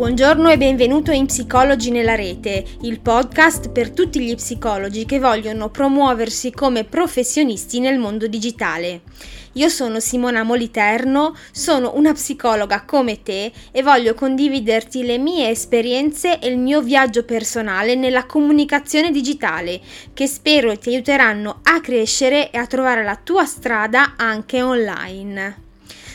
Buongiorno e benvenuto in Psicologi nella rete, il podcast per tutti gli psicologi che vogliono promuoversi come professionisti nel mondo digitale. Io sono Simona Moliterno, sono una psicologa come te e voglio condividerti le mie esperienze e il mio viaggio personale nella comunicazione digitale, che spero ti aiuteranno a crescere e a trovare la tua strada anche online.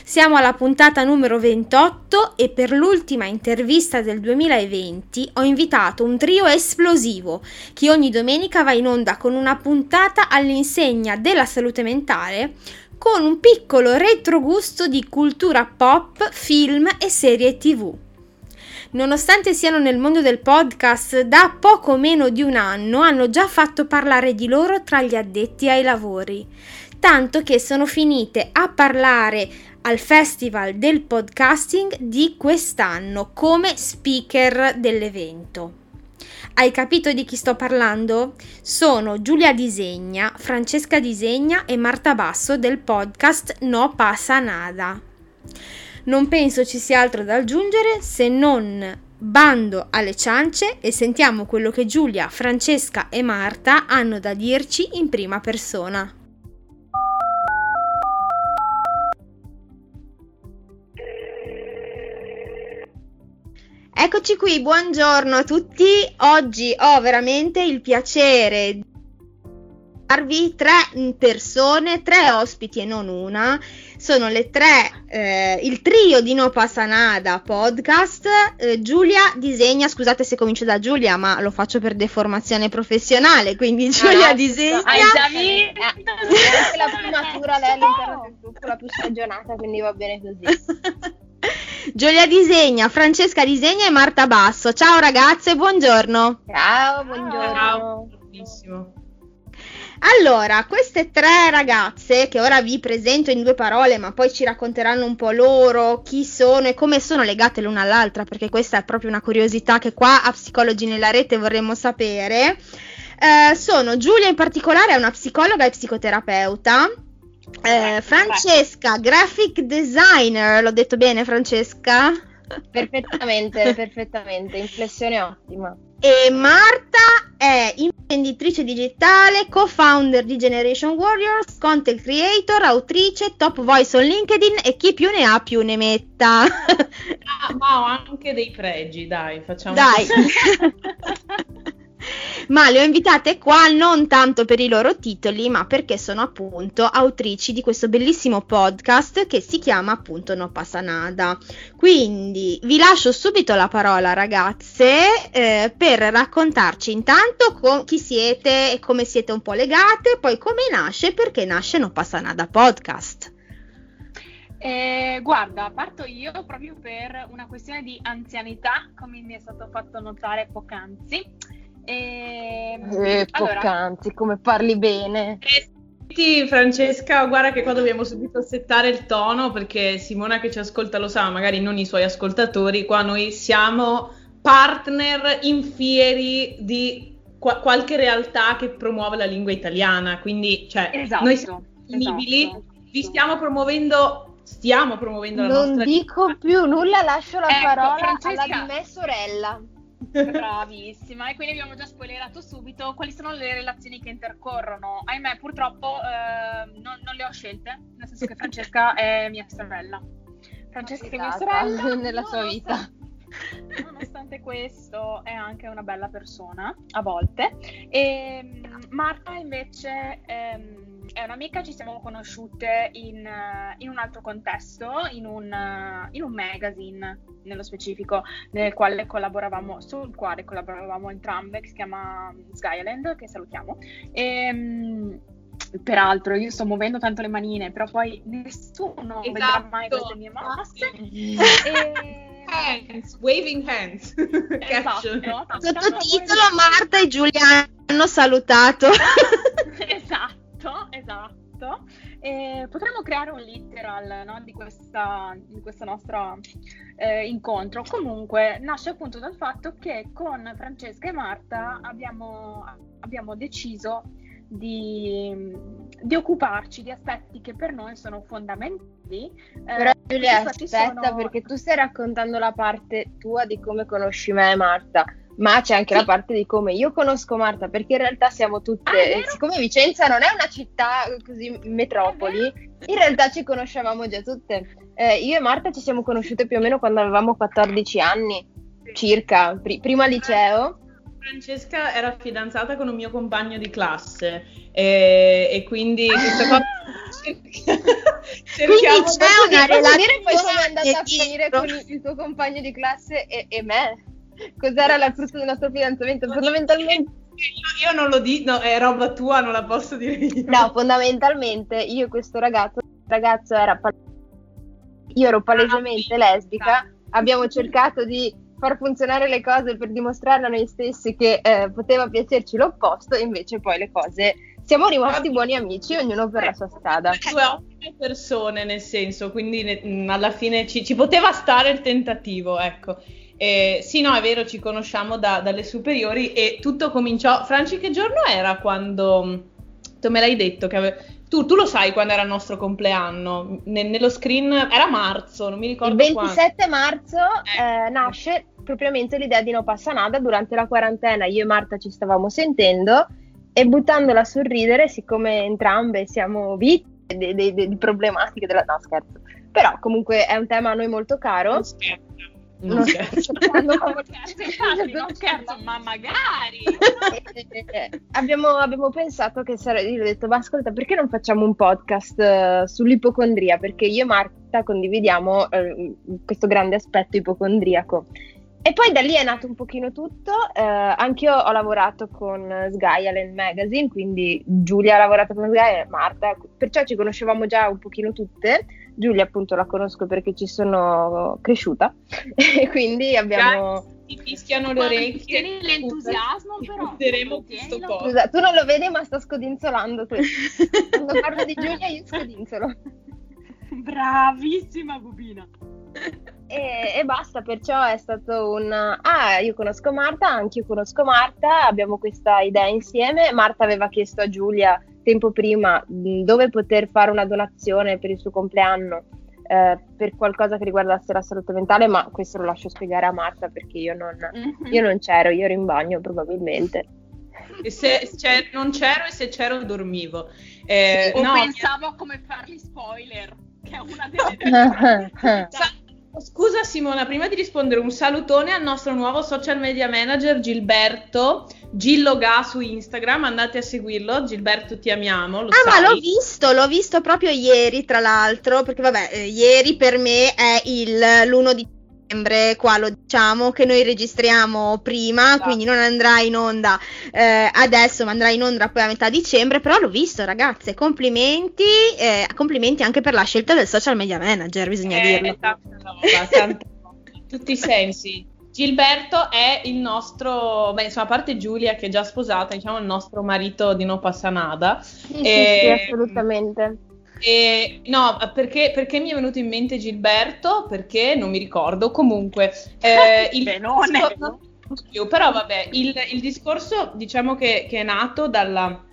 Siamo alla puntata numero 28 e per l'ultima intervista del 2020 ho invitato un trio esplosivo che ogni domenica va in onda con una puntata all'insegna della salute mentale con un piccolo retrogusto di cultura pop, film e serie tv. Nonostante siano nel mondo del podcast da poco meno di un anno, hanno già fatto parlare di loro tra gli addetti ai lavori, tanto che sono finite a parlare al Festival del Podcasting di quest'anno come speaker dell'evento. Hai capito di chi sto parlando? Sono Giulia Disegna, Francesca Disegna e Marta Basso del podcast No Passa Nada. Non penso ci sia altro da aggiungere se non bando alle ciance e sentiamo quello che Giulia, Francesca e Marta hanno da dirci in prima persona. Eccoci qui, buongiorno a tutti. Oggi ho veramente il piacere di darvi tre persone, tre ospiti e non una. Sono le tre, eh, il trio di No Passa Nada podcast. Eh, Giulia disegna, scusate se comincio da Giulia, ma lo faccio per deformazione professionale, quindi Giulia no, disegna. Hai già visto? Eh, la matura, lei all'interno del gruppo, la più stagionata, quindi va bene così. Giulia disegna, Francesca disegna e Marta Basso. Ciao ragazze, buongiorno. Ciao, buongiorno. Ciao. Buonissimo. Allora, queste tre ragazze che ora vi presento in due parole, ma poi ci racconteranno un po' loro, chi sono e come sono legate l'una all'altra, perché questa è proprio una curiosità che qua a Psicologi nella rete vorremmo sapere. Eh, sono Giulia in particolare, è una psicologa e psicoterapeuta eh, Francesca, graphic designer, l'ho detto bene Francesca? Perfettamente, perfettamente, inflessione ottima. E Marta è imprenditrice digitale, co-founder di Generation Warriors, content creator, autrice, top voice on LinkedIn e chi più ne ha più ne metta. Ah, ma ho anche dei pregi, dai, facciamo Dai. ma le ho invitate qua non tanto per i loro titoli, ma perché sono appunto autrici di questo bellissimo podcast che si chiama appunto No Passa Nada. Quindi vi lascio subito la parola, ragazze, eh, per raccontarci intanto con chi siete e come siete un po' legate, poi come nasce e perché nasce No Passa Nada podcast. Eh, guarda, parto io proprio per una questione di anzianità, come mi è stato fatto notare poc'anzi. E, ehm, eh, poc'anzi, come parli bene. Eh, sì, Francesca, guarda che qua dobbiamo subito settare il tono perché Simona che ci ascolta lo sa, magari non i suoi ascoltatori, qua noi siamo partner infieri di qua- qualche realtà che promuove la lingua italiana, quindi cioè, esatto, noi siamo disponibili, esatto, vi stiamo promuovendo, stiamo promuovendo la non nostra Non dico lingua. più nulla, lascio la ecco, parola Francesca, alla di me sorella. Bravissima, e quindi abbiamo già spoilerato subito quali sono le relazioni che intercorrono. Ahimè, purtroppo eh, non, non, le ho scelte, nel senso che Francesca è mia sorella. Francesca è mia sorella nella sua vita. Nonostante questo, è anche una bella persona a volte. E Marta invece. Ehm, è un'amica, ci siamo conosciute in, uh, in un altro contesto, in un, uh, in un, magazine nello specifico, nel quale collaboravamo, sul quale collaboravamo entrambe, che si chiama Skyland, che salutiamo. E, um, peraltro io sto muovendo tanto le manine, però poi nessuno esatto. vedrà mai queste mie mosse. e... Hands, waving hands. esatto. Sottotitolo Marta e Giulia hanno salutato. esatto esatto, esatto. E potremmo creare un literal no, di, questa, di questo nostro eh, incontro. Comunque nasce appunto dal fatto che con Francesca e Marta abbiamo, abbiamo deciso di, di, occuparci di aspetti che per noi sono fondamentali. Eh, Giulia, Infatti aspetta, sono- perché tu stai raccontando la parte tua di come conosci me e Marta, ma c'è anche la parte di come io conosco Marta, perché in realtà siamo tutte, Ah, siccome Vicenza non è una città così metropoli, in realtà ci conoscevamo già tutte. Eh, io e Marta ci siamo conosciute più o meno quando avevamo 14 anni, circa, pri- prima liceo. Francesca era fidanzata con un mio compagno di classe e, e quindi questa cosa cerchiamo Quindi c'è una dire poi come è relazione andata a finire con il, il tuo compagno di classe e, e me? Cos'era la frutto del nostro fidanzamento? Fondamentalmente, io, io non lo dico, no, è roba tua, non la posso dire io. no, fondamentalmente io e questo ragazzo, ragazzo era pal- io ero palesemente lesbica, abbiamo cercato di far funzionare le cose per dimostrare a noi stessi che eh, poteva piacerci l'opposto, invece poi le cose siamo rimasti buoni amici, ognuno per la sua strada. due ottime persone nel senso, quindi ne- alla fine ci, ci poteva stare il tentativo, ecco. Eh, sì, no, è vero, ci conosciamo da- dalle superiori e tutto cominciò. Franci, che giorno era quando mh, tu me l'hai detto che ave- tu, tu lo sai quando era il nostro compleanno? Ne- nello screen era marzo, non mi ricordo Il quando. 27 marzo Eh. eh, nasce propriamente l'idea di No Passa Nada. Durante la quarantena io e Marta ci stavamo sentendo e buttandola a sorridere, siccome entrambe siamo vittime de- de- di problematiche della... No, scherzo. Però comunque è un tema a noi molto caro. Non. Non No, scherzo, infatti, non scherzo, ma magari. Abbiamo, abbiamo pensato che sarebbe. Io ho detto, ma ascolta, perché non facciamo un podcast eh, sull'ipocondria? Perché io e Marta condividiamo eh, questo grande aspetto ipocondriaco. E poi da lì è nato un pochino tutto. Eh, anch'io ho lavorato con Sky Island Magazine, quindi Giulia ha lavorato con Sky e Marta, perciò ci conoscevamo già un pochino tutte. Giulia, appunto, la conosco perché ci sono cresciuta e quindi abbiamo. Ti fischiano le orecchie. Tieni l'entusiasmo, però. Chiuderemo questo Tienilo. po'. Scusa, tu non lo vedi, ma sto scodinzolando questo. Quando parlo di Giulia, io scodinzolo. Bravissima Bubina. E, e basta, perciò è stato un... Ah, io conosco Marta, anche io conosco Marta, abbiamo questa idea insieme. Marta aveva chiesto a Giulia tempo prima mh, dove poter fare una donazione per il suo compleanno eh, per qualcosa che riguardasse la salute mentale, ma questo lo lascio spiegare a Marta perché io non, io non c'ero, io ero in bagno probabilmente. E se c'è- non c'ero e se c'ero dormivo. Eh, o no, pensavo a come fargli spoiler, che è una delle Scusa Simona, prima di rispondere un salutone al nostro nuovo social media manager Gilberto, Gillo Ga su Instagram, andate a seguirlo, Gilberto ti amiamo, Ah, sai. ma l'ho visto, l'ho visto proprio ieri, tra l'altro, perché vabbè, eh, ieri per me è il l'1 di qua lo diciamo, che noi registriamo prima, Esatto. quindi non andrà in onda eh, adesso, ma andrà in onda poi a metà dicembre, però l'ho visto ragazze, complimenti, eh, complimenti anche per la scelta del social media manager, bisogna Eh, dirlo. in tutti i sensi. Gilberto è il nostro, beh, insomma, a parte Giulia che è già sposata, diciamo il nostro marito di No Passa Nada. Sì, sì, sì, Eh, assolutamente. E, no, perché, perché mi è venuto in mente Gilberto? Perché non mi ricordo. Comunque, eh, il Benone. discorso- più, però vabbè, il, il discorso diciamo che, che è nato dalla,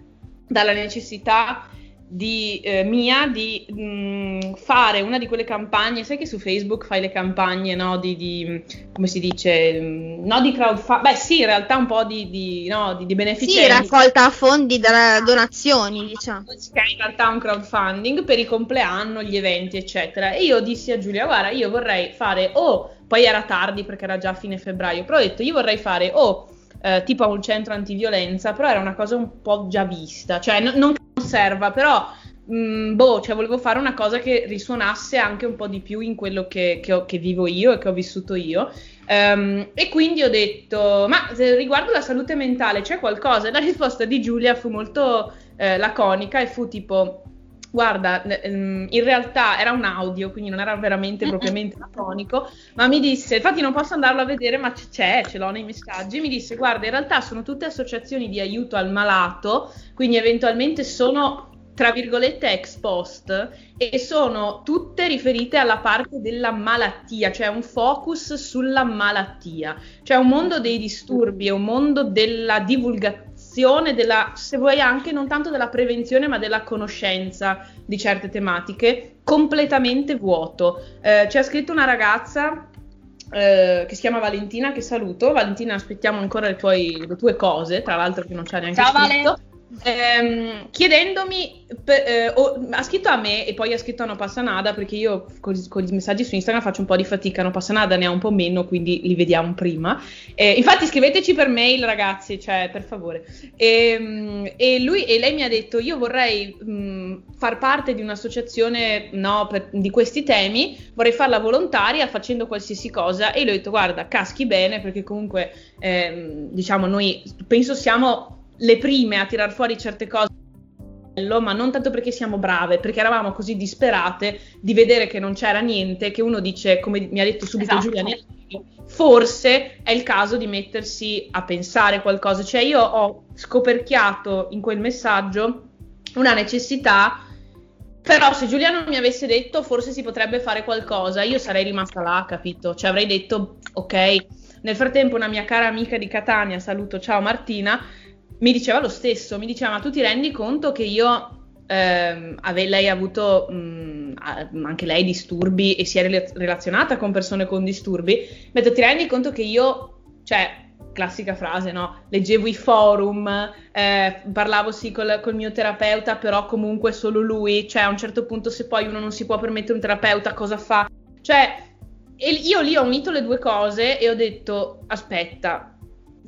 dalla necessità di, eh, mia di mh, fare una di quelle campagne, sai che su Facebook fai le campagne, no, di, di- come si dice, mh, no di crowdfunding, beh sì, in realtà un po' di, di, no, di, di Sì, beneficenza. raccolta a fondi da donazioni, diciamo. che è in realtà un crowdfunding per i compleanno, gli eventi, eccetera. E io dissi a Giulia: Guarda, io vorrei fare o poi era tardi perché era già fine febbraio, però ho detto: Io vorrei fare o eh, tipo a un centro antiviolenza, però era una cosa un po' già vista, cioè n- non serva, però. mh, boh, cioè volevo fare una cosa che risuonasse anche un po' di più in quello che, che ho- che vivo io e che ho vissuto io. Ehm, e quindi ho detto: Ma riguardo la salute mentale c'è qualcosa? E la risposta di Giulia fu molto eh, laconica e fu tipo: Guarda, ehm, in realtà era un audio, quindi non era veramente propriamente laconico, ma mi disse: Infatti, non posso andarlo a vedere, ma c'è, ce l'ho nei messaggi. Mi disse: Guarda, in realtà sono tutte associazioni di aiuto al malato, quindi eventualmente sono tra virgolette ex post e sono tutte riferite alla parte della malattia, cioè un focus sulla malattia, cioè un mondo dei disturbi, è un mondo della promozione della, se vuoi anche non tanto della prevenzione, ma della conoscenza di certe tematiche, completamente vuoto. Eh, ci ha scritto una ragazza eh, che si chiama Valentina, che saluto. Valentina, aspettiamo ancora le, tuoi, le tue cose, tra l'altro che non c'è neanche Ciao, scritto. Vale ehm, chiedendomi, per, eh, oh, ha scritto a me e poi ha scritto a No Passanada perché io con, con, i messaggi su Instagram faccio un po' di fatica, No Passanada ne ha un po' meno, quindi li vediamo prima. Eh, infatti scriveteci per mail ragazzi, cioè per favore. E, ehm, e, lui, e lei mi ha detto io vorrei mh, far parte di un'associazione no, per, di questi temi, vorrei farla volontaria facendo qualsiasi cosa e le ho detto guarda caschi bene perché comunque ehm, diciamo noi penso siamo le prime a tirar fuori certe cose ma non tanto perché siamo brave, perché eravamo così disperate di vedere che non c'era niente, che uno dice, come mi ha detto subito esatto. Giulia, forse è il caso di mettersi a pensare qualcosa. Cioè io ho scoperchiato in quel messaggio una necessità, però se Giulia non mi avesse detto forse si potrebbe fare qualcosa, io sarei rimasta là, capito? Cioè avrei detto, ok. Nel frattempo una mia cara amica di Catania, saluto, ciao Martina, mi diceva lo stesso, mi diceva ma tu ti rendi conto che io ehm, ave- lei ha avuto mh, anche lei disturbi e si è rel- relazionata con persone con disturbi, mi ha detto ti rendi conto che io, cioè classica frase, no? Leggevo i forum, eh, parlavo sì col, col, mio terapeuta, però comunque solo lui, cioè a un certo punto se poi uno non si può permettere un terapeuta, cosa fa? Cioè, io lì ho unito le due cose e ho detto, aspetta,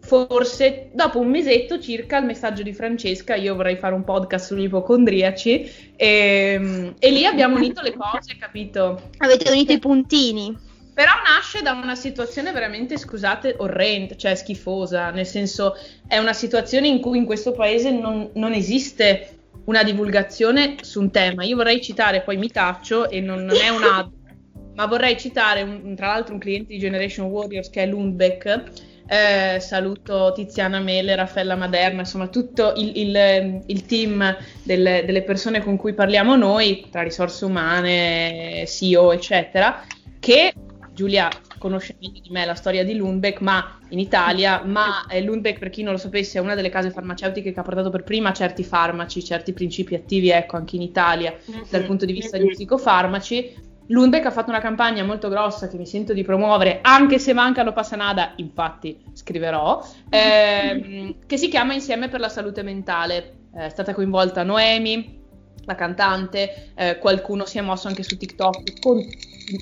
forse dopo un mesetto circa il messaggio di Francesca, io vorrei fare un podcast sugli ipocondriaci e, ehm, e lì abbiamo unito le cose, capito? Avete unito i puntini. Però nasce da una situazione veramente, scusate, orrenda, cioè schifosa, nel senso è una situazione in cui in questo paese non, non esiste una divulgazione su un tema. Io vorrei citare, poi mi taccio e non, non è un ad, ma vorrei citare un, tra l'altro un cliente di Generation Warriors che è Lundbeck, eh, saluto Tiziana Mele, Raffaella Maderna, insomma tutto il, il, il team delle, delle, persone con cui parliamo noi, tra risorse umane, CEO, eccetera, che Giulia conosce meglio di me la storia di Lundbeck, ma in Italia, ma eh, Lundbeck per chi non lo sapesse è una delle case farmaceutiche che ha portato per prima certi farmaci, certi principi attivi, ecco, anche in Italia dal punto di vista degli psicofarmaci Lundbeck ha fatto una campagna molto grossa che mi sento di promuovere, anche se mancano Passanada, infatti scriverò, ehm, che si chiama Insieme per la salute mentale. Eh, è stata coinvolta Noemi, la cantante, eh, qualcuno si è mosso anche su TikTok con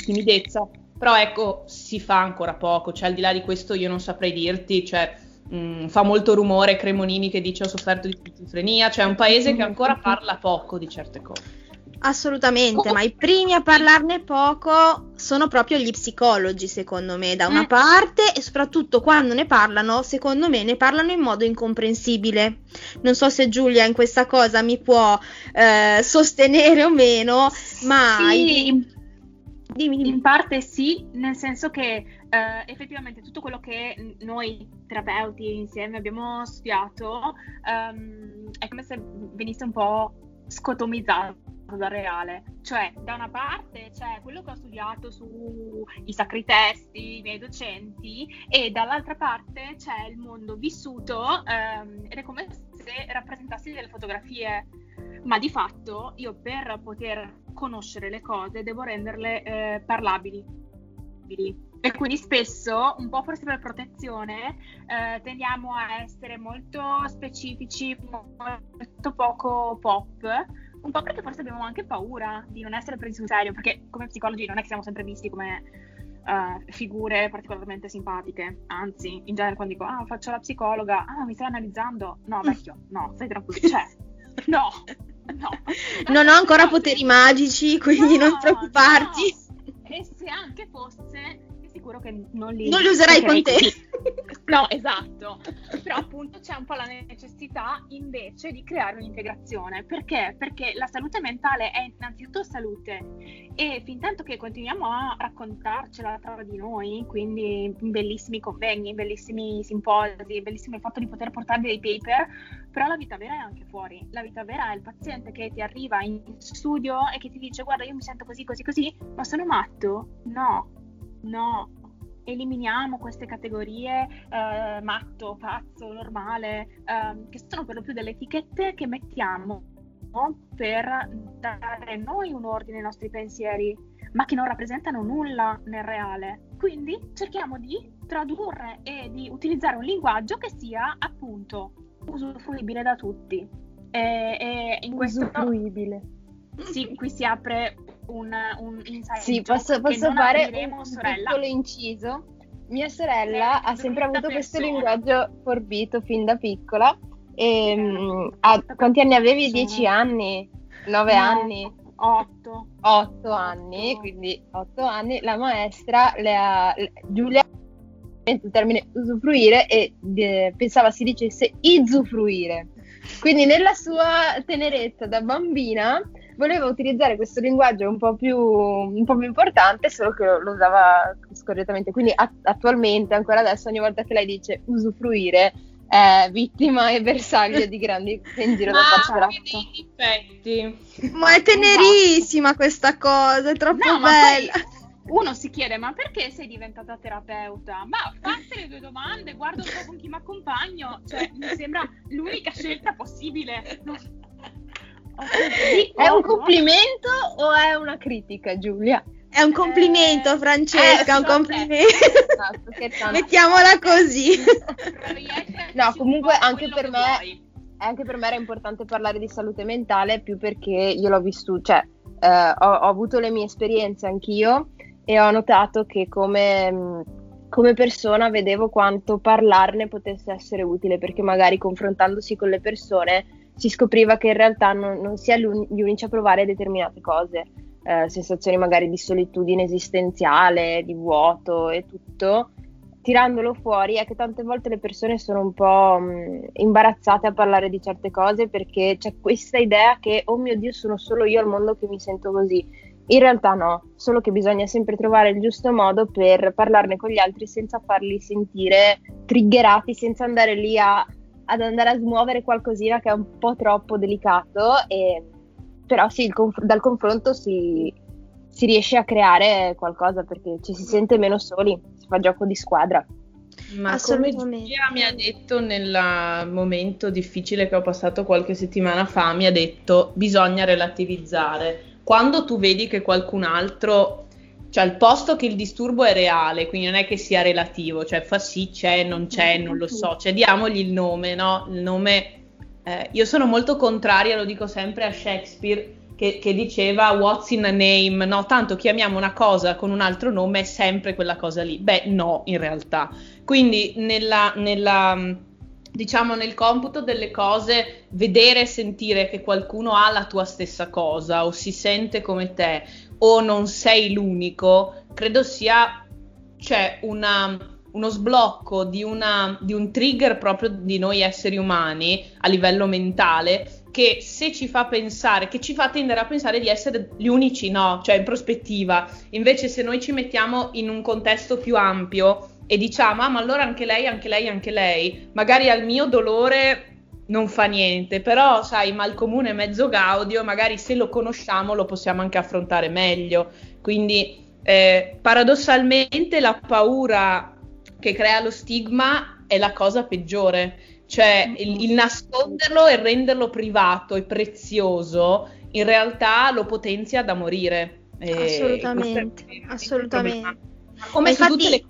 timidezza, però ecco, si fa ancora poco, cioè al di là di questo io non saprei dirti, cioè mh, mm, fa molto rumore Cremonini che dice ho sofferto di schizofrenia, cioè è un paese che ancora parla poco di certe cose. Assolutamente, oh. ma i primi a parlarne poco sono proprio gli psicologi, secondo me, da una eh. parte, e soprattutto quando ne parlano, secondo me, ne parlano in modo incomprensibile. Non so se Giulia in questa cosa mi può eh, sostenere o meno, ma... Sì, in, dimmi, dimmi. in parte sì, nel senso che eh, effettivamente tutto quello che noi terapeuti insieme abbiamo studiato um, è come se venisse un po' scotomizzato dal reale. Cioè, da una parte c'è quello che ho studiato sui sacri testi, i miei docenti, e dall'altra parte c'è il mondo vissuto ehm, ed è come se rappresentassi delle fotografie. Ma di fatto io per poter conoscere le cose devo renderle eh, parlabili. E quindi spesso, un po' forse per protezione, eh, tendiamo a essere molto specifici, molto poco pop, un po' perché forse abbiamo anche paura di non essere presi sul serio, perché come psicologi non è che siamo sempre visti come uh, figure particolarmente simpatiche, anzi, in genere quando dico, ah, faccio la psicologa, ah, mi stai analizzando? No, vecchio, no, stai tranquillo, cioè, no, no. Non ho ancora poteri magici, quindi no, non preoccuparti. No. E se anche fosse, sicuro che non li, non li userai con te. no, esatto. Però appunto c'è un po' la necessità invece di creare un'integrazione. Perché? Perché la salute mentale è innanzitutto salute e fin tanto che continuiamo a raccontarcela tra di noi, quindi bellissimi convegni, bellissimi simposi, bellissimo il fatto di poter portare dei paper, però la vita vera è anche fuori. La vita vera è il paziente che ti arriva in studio e che ti dice guarda io mi sento così, così, così, ma sono matto? No, No, eliminiamo queste categorie eh, matto, pazzo, normale, eh, che sono per lo più delle etichette che mettiamo per dare noi un ordine ai nostri pensieri, ma che non rappresentano nulla nel reale. Quindi cerchiamo di tradurre e di utilizzare un linguaggio che sia appunto usufruibile da tutti. E, e in questo usufruibile. Sì, qui si apre un, un inside Sì, posso, posso fare un sorella. piccolo inciso. Mia sorella sì, ha sempre avuto persona. questo linguaggio forbito fin da piccola. E, um, a, quanti anni avevi? Dieci anni? Nove no, anni? Otto. Otto anni, quindi otto anni. La maestra, le ha, Giulia, il termine usufruire e eh, pensava si dicesse izufruire. Quindi nella sua tenerezza da bambina voleva utilizzare questo linguaggio un po' più, un po più importante, solo che lo, lo usava scorrettamente. Quindi a- attualmente, ancora adesso, ogni volta che lei dice usufruire, è vittima e bersaglio di grandi in giro da parte Ma è tenerissima questa cosa, è troppo no, bella. uno si chiede ma perché sei diventata terapeuta? Ma fate le due domande, guardo un po' con chi mi accompagno, cioè mi sembra l'unica scelta possibile. Non è un complimento o è una critica, Giulia? È un complimento, eh, Francesca, eh, un complimento. No, Mettiamola così. no, comunque anche per me anche per me era importante parlare di salute mentale più perché io l'ho vissuto, cioè eh, ho, ho, avuto le mie esperienze anch'io e ho notato che come, come, persona vedevo quanto parlarne potesse essere utile perché magari confrontandosi con le persone si scopriva che in realtà non, non si è gli unici a provare determinate cose, eh, sensazioni magari di solitudine esistenziale, di vuoto e tutto. Tirandolo fuori è che tante volte le persone sono un po' mh, imbarazzate a parlare di certe cose perché c'è questa idea che, oh mio Dio, sono solo io al mondo che mi sento così. In realtà no, solo che bisogna sempre trovare il giusto modo per parlarne con gli altri senza farli sentire triggerati, senza andare lì a ad andare a smuovere qualcosina che è un po' troppo delicato, e, però sì, conf- dal confronto si, si riesce a creare qualcosa perché ci si sente meno soli, si fa gioco di squadra. Ma come Giulia mi ha detto nel momento difficile che ho passato qualche settimana fa, mi ha detto bisogna relativizzare. Quando tu vedi che qualcun altro cioè al posto che il disturbo è reale, quindi non è che sia relativo, cioè fa sì, c'è, non c'è, non lo so, cioè diamogli il nome, no? Il nome, eh, io sono molto contraria, lo dico sempre a Shakespeare, che, che, diceva what's in a name, no? Tanto chiamiamo una cosa con un altro nome, è sempre quella cosa lì. Beh, no, in realtà. Quindi nella, nella diciamo nel computo delle cose, vedere e sentire che qualcuno ha la tua stessa cosa o si sente come te o non sei l'unico, credo sia cioè, una, uno sblocco di, una, di un trigger proprio di noi esseri umani a livello mentale che se ci fa pensare, che ci fa tendere a pensare di essere gli unici, no, cioè in prospettiva. Invece se noi ci mettiamo in un contesto più ampio e diciamo, ah ma allora anche lei, anche lei, anche lei, magari al mio dolore non fa niente, però sai, mal comune mezzo gaudio, magari se lo conosciamo lo possiamo anche affrontare meglio. Quindi eh, paradossalmente la paura che crea lo stigma è la cosa peggiore, cioè il, il nasconderlo e renderlo privato e prezioso in realtà lo potenzia da morire. Assolutamente, assolutamente. Come Infatti, tutte le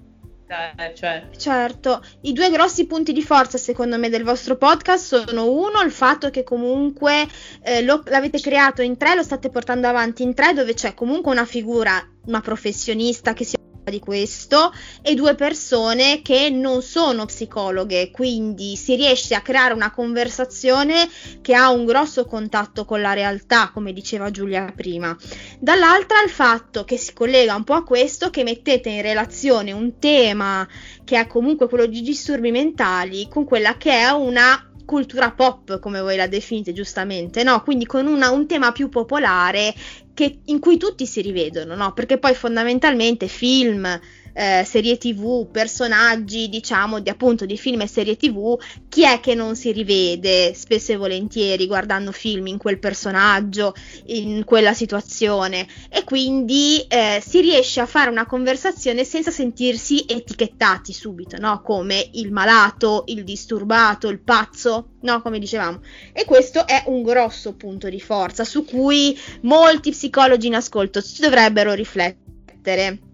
eh, cioè. Certo, i due grossi punti di forza secondo me del vostro podcast sono uno, il fatto che comunque eh, lo, l'avete creato in tre, lo state portando avanti in tre, dove c'è comunque una figura, una professionista che si di questo e due persone che non sono psicologhe, quindi si riesce a creare una conversazione che ha un grosso contatto con la realtà, come diceva Giulia prima. Dall'altra il fatto che si collega un po' a questo che mettete in relazione un tema che è comunque quello di disturbi mentali con quella che è una cultura pop, come voi la definite giustamente, no? Quindi con una, un tema più popolare che, in cui tutti si rivedono, no? Perché poi fondamentalmente film, eh, serie tv, personaggi diciamo di appunto di film e serie tv, chi è che non si rivede spesso e volentieri guardando film in quel personaggio, in quella situazione e quindi eh, si riesce a fare una conversazione senza sentirsi etichettati subito, no? Come il malato, il disturbato, il pazzo, no? Come dicevamo. E questo è un grosso punto di forza su cui molti psicologi in ascolto dovrebbero riflettere.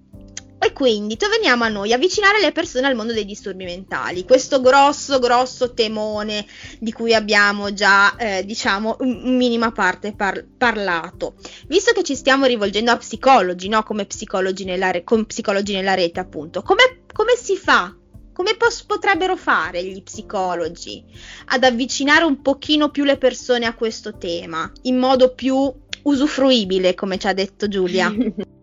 E quindi torniamo a noi, avvicinare le persone al mondo dei disturbi mentali, questo grosso, grosso temone di cui abbiamo già, eh, diciamo, in minima parte par- parlato. Visto che ci stiamo rivolgendo a psicologi, no? Come psicologi nella, re- psicologi nella rete, appunto, come, come si fa? Come pos- potrebbero fare gli psicologi ad avvicinare un pochino più le persone a questo tema, in modo più usufruibile, come ci ha detto Giulia?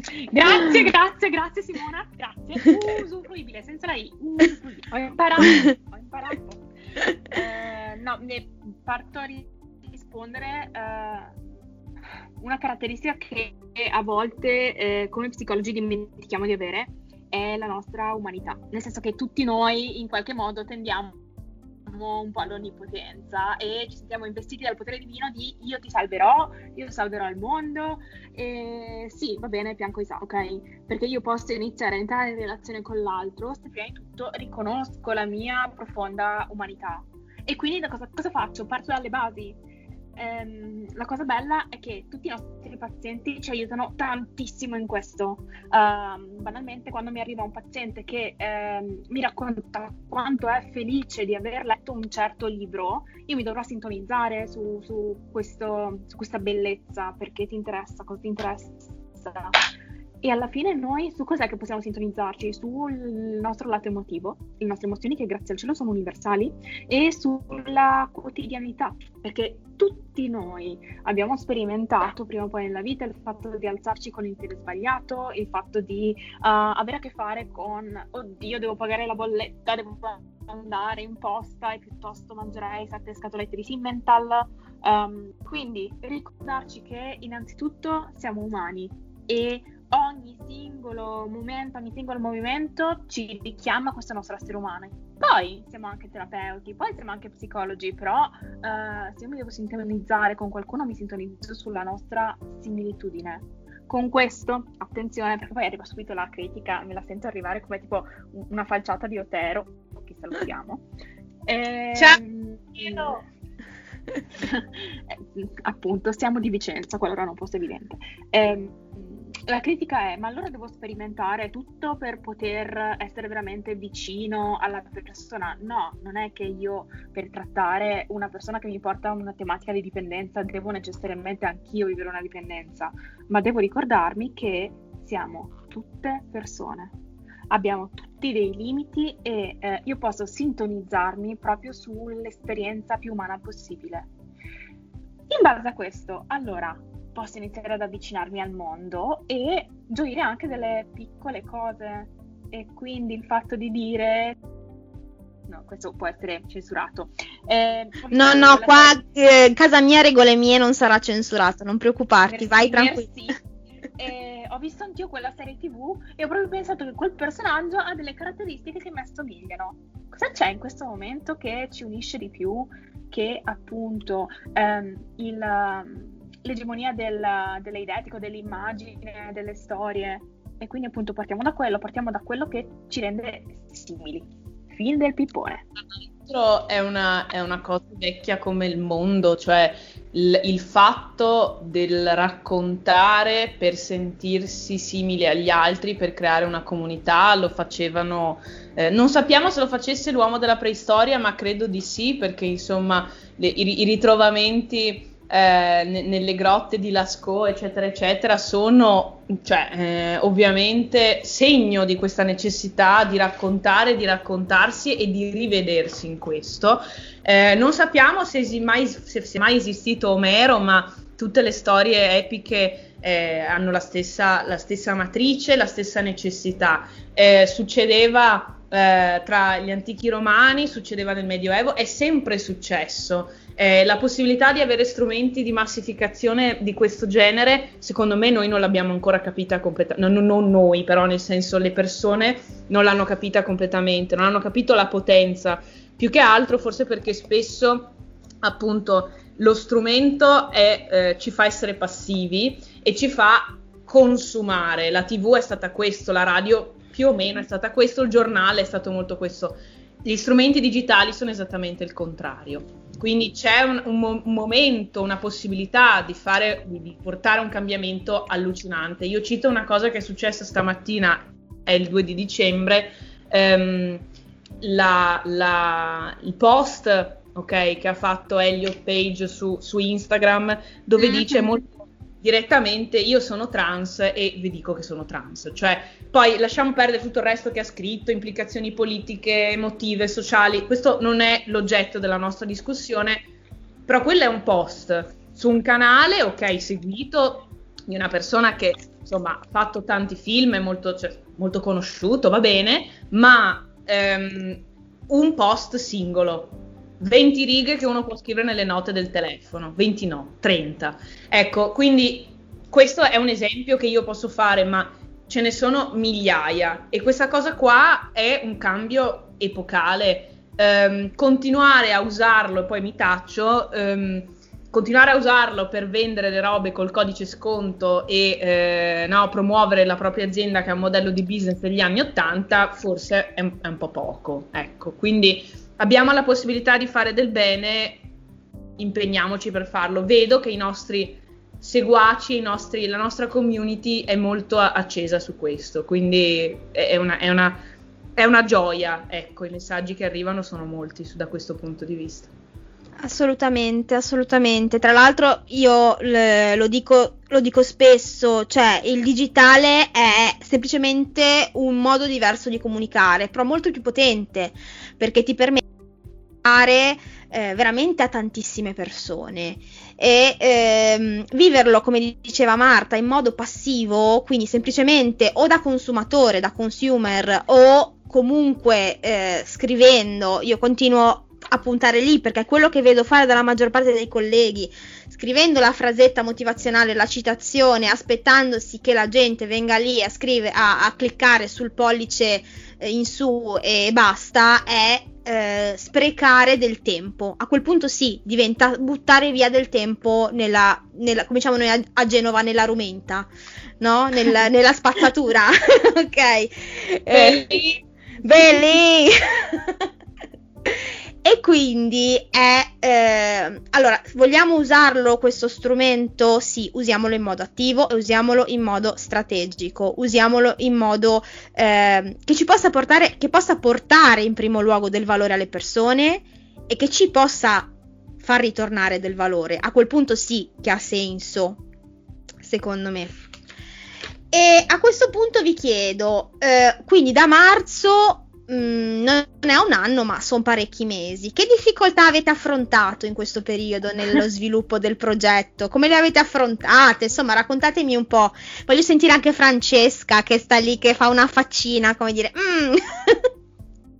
Grazie, grazie, grazie Simona, grazie. Usufruibile, senza la I. Usufruibile. Ho imparato, ho imparato. Eh, no, ne parto a rispondere. Eh, una caratteristica che a volte eh, come psicologi dimentichiamo di avere è la nostra umanità, nel senso che tutti noi in qualche modo tendiamo un po' all'onnipotenza e ci sentiamo investiti dal potere divino di io ti salverò, io salverò il mondo. E sì, va bene, pianco Isa, ok? Perché io posso iniziare a entrare in relazione con l'altro se prima di tutto riconosco la mia profonda umanità. E quindi da cosa, cosa faccio? Parto dalle basi ehm, la cosa bella è che tutti i nostri pazienti ci aiutano tantissimo in questo. Uh, banalmente, quando mi arriva un paziente che ehm, mi racconta quanto è felice di aver letto un certo libro, io mi dovrò sintonizzare su, su, questo, su questa bellezza perché ti interessa, cosa ti interessa. E alla fine noi su cos'è che possiamo sintonizzarci? Sul nostro lato emotivo, le nostre emozioni che grazie al cielo sono universali, e sulla quotidianità, perché tutti noi abbiamo sperimentato prima o poi nella vita il fatto di alzarci con il piede sbagliato, il fatto di uh, avere a che fare con oddio, devo pagare la bolletta, devo andare in posta e piuttosto mangerei sette scatolette di Simmental. Um, quindi ricordarci che innanzitutto siamo umani e ogni singolo momento, ogni singolo movimento ci richiama questo nostro essere umano. Poi siamo anche terapeuti, poi siamo anche psicologi, però uh, se io mi devo sintonizzare con qualcuno mi sintonizzo sulla nostra similitudine. Con questo, attenzione, perché poi arriva subito la critica, me la sento arrivare come tipo una falciata di Otero, che salutiamo. E, Ciao! Eh, appunto, siamo di Vicenza, quello era un posto evidente. Eh, la critica è, ma allora devo sperimentare tutto per poter essere veramente vicino alla persona? No, non è che io per trattare una persona che mi porta a una tematica di dipendenza devo necessariamente anch'io vivere una dipendenza, ma devo ricordarmi che siamo tutte persone. Abbiamo tutti dei limiti e eh, io posso sintonizzarmi proprio sull'esperienza più umana possibile. In base a questo, allora, posso iniziare ad avvicinarmi al mondo e gioire anche delle piccole cose. E quindi il fatto di dire no, questo può essere censurato. Eh, no, no, qua eh, casa mia, regole mie, non sarà censurato, non preoccuparti, merci, vai tranquillo. eh, ho visto anch'io quella serie tv e ho proprio pensato che quel personaggio ha delle caratteristiche che mi assomigliano. Cosa c'è in questo momento che ci unisce di più che appunto ehm, il l'egemonia del, dell'eidetico, dell'immagine, delle storie. E quindi appunto partiamo da quello, partiamo da quello che ci rende simili. Film del pippone. È una, è una cosa vecchia come il mondo, cioè il, il, fatto del raccontare per sentirsi simili agli altri, per creare una comunità, lo facevano, eh, non sappiamo se lo facesse l'uomo della preistoria, ma credo di sì, perché insomma le, i, i ritrovamenti eh, nelle grotte di Lascaux, eccetera, eccetera, sono cioè, eh, ovviamente segno di questa necessità di raccontare, di raccontarsi e di rivedersi in questo. Eh, non sappiamo se, mai, se, se mai esistito Omero, ma tutte le storie epiche eh, hanno la stessa, la stessa, matrice, la stessa necessità. Eh, succedeva eh, tra gli antichi romani, succedeva nel Medioevo, è sempre successo. Eh, la possibilità di avere strumenti di massificazione di questo genere, secondo me noi non l'abbiamo ancora capita completamente, non, non noi però, nel senso le persone non l'hanno capita completamente, non hanno capito la potenza, più che altro forse perché spesso appunto lo strumento è, eh, ci fa essere passivi e ci fa consumare. La TV è stata questo, la radio più o meno è stata questo, il giornale è stato molto questo. Gli strumenti digitali sono esattamente il contrario. Quindi c'è un, un, un momento, una possibilità di, fare, di portare un cambiamento allucinante. Io cito una cosa che è successa stamattina, è il 2 di dicembre, ehm, la, la, il post ok, che ha fatto Elliot Page su, su Instagram, dove mm-hmm. dice molto direttamente io sono trans e vi dico che sono trans. Cioè, poi lasciamo perdere tutto il resto che ha scritto, implicazioni politiche, emotive, sociali. Questo non è l'oggetto della nostra discussione, però quello è un post su un canale, ok, seguito di una persona che insomma ha fatto tanti film, è molto, cioè, molto conosciuto, va bene, ma ehm, un post singolo 20 righe che uno può scrivere nelle note del telefono, 20 no, 30. Ecco, quindi questo è un esempio che io posso fare, ma ce ne sono migliaia e questa cosa qua è un cambio epocale. Um, continuare a usarlo, e poi mi taccio, um, continuare a usarlo per vendere le robe col codice sconto e eh, no, promuovere la propria azienda che è un modello di business degli anni 80, forse è, è un po' poco. Ecco, quindi abbiamo la possibilità di fare del bene, impegniamoci per farlo. Vedo che i nostri seguaci, i nostri, la nostra community è molto accesa su questo, quindi è una, è una, è una gioia, ecco, i messaggi che arrivano sono molti da questo punto di vista. Assolutamente, assolutamente. Tra l'altro io l- lo, dico, lo dico spesso, cioè il digitale è semplicemente un modo diverso di comunicare, però molto più potente, perché ti permette eh, veramente a tantissime persone. E ehm, viverlo come diceva Marta in modo passivo quindi semplicemente o da consumatore da consumer o comunque eh, scrivendo io continuo a puntare lì perché è quello che vedo fare dalla maggior parte dei colleghi. Scrivendo la frasetta motivazionale la citazione aspettandosi che la gente venga lì a scrivere a, a cliccare sul pollice eh, in su e basta è eh, sprecare del tempo. A quel punto sì, diventa buttare via del tempo nella, nella come diciamo noi a, a Genova, nella rumenta, no? Nel, nella spazzatura, ok? Belli! belli! E quindi è eh, allora vogliamo usarlo questo strumento? Sì, usiamolo in modo attivo e usiamolo in modo strategico, usiamolo in modo eh, che ci possa portare, che possa portare in primo luogo del valore alle persone e che ci possa far ritornare del valore. A quel punto sì che ha senso, secondo me. E a questo punto vi chiedo, eh, quindi da marzo Mm, non è un anno, ma sono parecchi mesi. Che difficoltà avete affrontato in questo periodo nello sviluppo del progetto? Come le avete affrontate? Insomma, raccontatemi un po'. Voglio sentire anche Francesca che sta lì, che fa una faccina, come dire. Mm.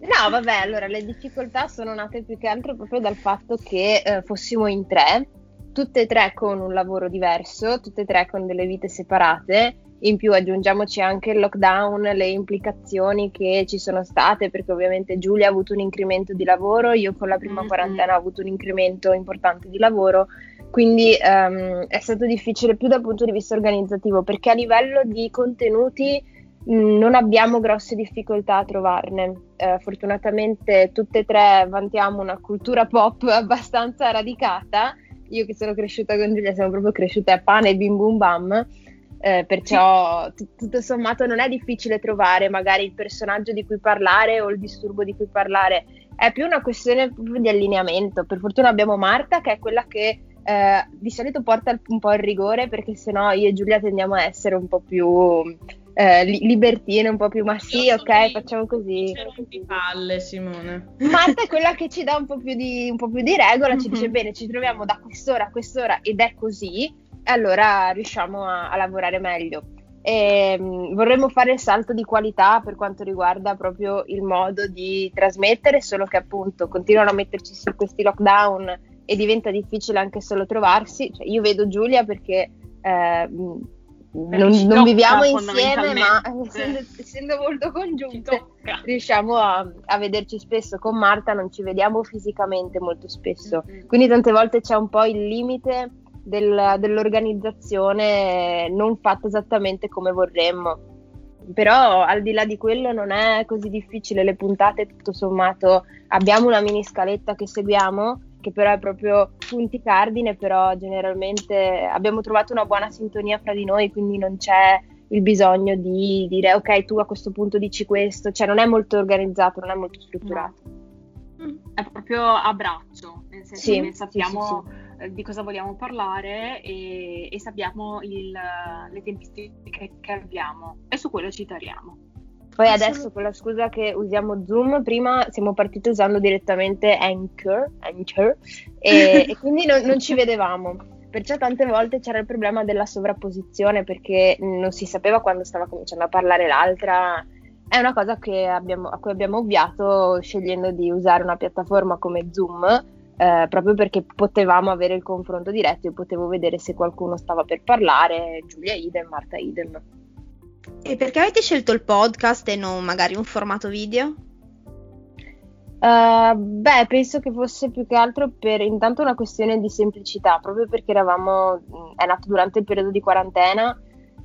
No, vabbè, allora le difficoltà sono nate più che altro proprio dal fatto che eh, fossimo in tre, tutte e tre con un lavoro diverso, tutte e tre con delle vite separate in più aggiungiamoci anche il lockdown, le implicazioni che ci sono state, perché ovviamente Giulia ha avuto un incremento di lavoro, io con la prima mm-hmm. quarantena ho avuto un incremento importante di lavoro, quindi um, è stato difficile più dal punto di vista organizzativo, perché a livello di contenuti mh, mm, non abbiamo grosse difficoltà a trovarne. Uh, fortunatamente tutte e tre vantiamo una cultura pop abbastanza radicata. Io che sono cresciuta con Giulia siamo proprio cresciute a pane e bim bum bam eh, perciò t- tutto sommato non è difficile trovare magari il personaggio di cui parlare o il disturbo di cui parlare, è più una questione di allineamento. Per fortuna abbiamo Marta che è quella che eh, di solito porta un po' il rigore perché sennò io e Giulia tendiamo a essere un po' più eh, li- libertine, un po' più ma sì, ok, facciamo così. di palle, Simone. Marta è quella che ci dà un po' più di, un po più di regola, ci dice bene, ci troviamo da quest'ora a quest'ora ed è così allora riusciamo a, a lavorare meglio. e um, vorremmo fare il salto di qualità per quanto riguarda proprio il modo di trasmettere, solo che appunto continuano a metterci su questi lockdown e diventa difficile anche solo trovarsi. Cioè, io vedo Giulia perché eh, non, non viviamo insieme, ma essendo, essendo molto congiunte, riusciamo a, a, vederci spesso. Con Marta non ci vediamo fisicamente molto spesso, mm-hmm. quindi tante volte c'è un po' il limite del, dell'organizzazione non fatta esattamente come vorremmo. Però al di là di quello non è così difficile, le puntate tutto sommato abbiamo una mini scaletta che seguiamo che però è proprio punti cardine, però generalmente abbiamo trovato una buona sintonia fra di noi, quindi non c'è il bisogno di dire ok, tu a questo punto dici questo, cioè non è molto organizzato, non è molto strutturato. No. È proprio a braccio, nel senso sì, che sappiamo sì, sì, di cosa vogliamo parlare e, e sappiamo il, le tempistiche che abbiamo e su quello ci tariamo. Poi adesso con la scusa che usiamo Zoom, prima siamo partiti usando direttamente Anchor, Anchor e, e quindi non, non ci vedevamo. Perciò tante volte c'era il problema della sovrapposizione perché non si sapeva quando stava cominciando a parlare l'altra. È una cosa abbiamo, a cui abbiamo ovviato scegliendo di usare una piattaforma come Zoom, eh, proprio perché potevamo avere il confronto diretto e potevo vedere se qualcuno stava per parlare, Giulia idem, Marta idem. E perché avete scelto il podcast e non magari un formato video? Uh, beh, penso che fosse più che altro per intanto una questione di semplicità, proprio perché eravamo, è nato durante il periodo di quarantena.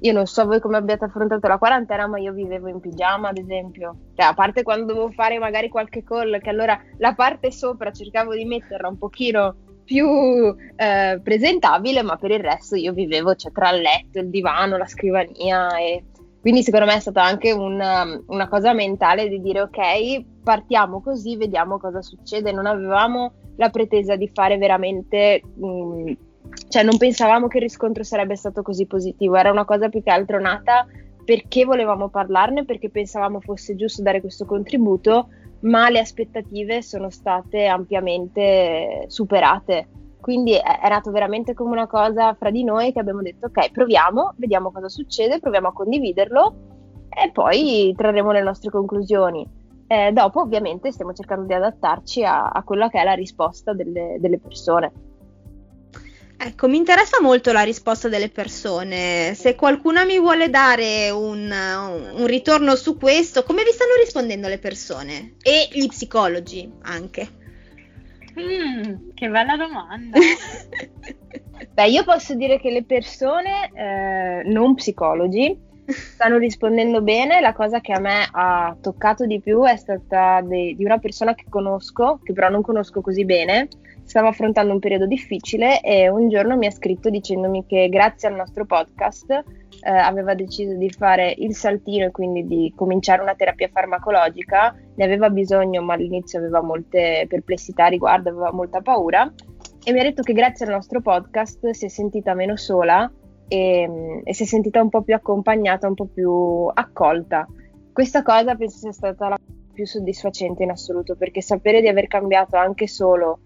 Io non so voi come abbiate affrontato la quarantena, ma io vivevo in pigiama, ad esempio. Cioè, a parte quando dovevo fare magari qualche call, che allora la parte sopra cercavo di metterla un pochino più eh, presentabile, ma per il resto io vivevo cioè, tra il letto, il divano, la scrivania e quindi secondo me è stata anche una, una, cosa mentale di dire ok, partiamo così, vediamo cosa succede. Non avevamo la pretesa di fare veramente, mh, mm, cioè non pensavamo che il riscontro sarebbe stato così positivo, era una cosa più che altro nata perché volevamo parlarne, perché pensavamo fosse giusto dare questo contributo, ma le aspettative sono state ampiamente superate quindi è, nato veramente come una cosa fra di noi che abbiamo detto ok, proviamo, vediamo cosa succede, proviamo a condividerlo e poi trarremo le nostre conclusioni. Eh, dopo ovviamente stiamo cercando di adattarci a, a quella che è la risposta delle, delle persone. Ecco, mi interessa molto la risposta delle persone. Se qualcuno mi vuole dare un, un, ritorno su questo, come vi stanno rispondendo le persone? E gli psicologi anche. Mm, che bella domanda. Beh, io posso dire che le persone, eh, non psicologi, stanno rispondendo bene. La cosa che a me ha toccato di più è stata de- di una persona che conosco, che però non conosco così bene. Stavo affrontando un periodo difficile e un giorno mi ha scritto dicendomi che grazie al nostro podcast eh, aveva deciso di fare il saltino e quindi di cominciare una terapia farmacologica, ne aveva bisogno ma all'inizio aveva molte perplessità a riguardo, aveva molta paura e mi ha detto che grazie al nostro podcast si è sentita meno sola e, e si è sentita un po' più accompagnata, un po' più accolta. Questa cosa penso sia stata la più soddisfacente in assoluto perché sapere di aver cambiato anche solo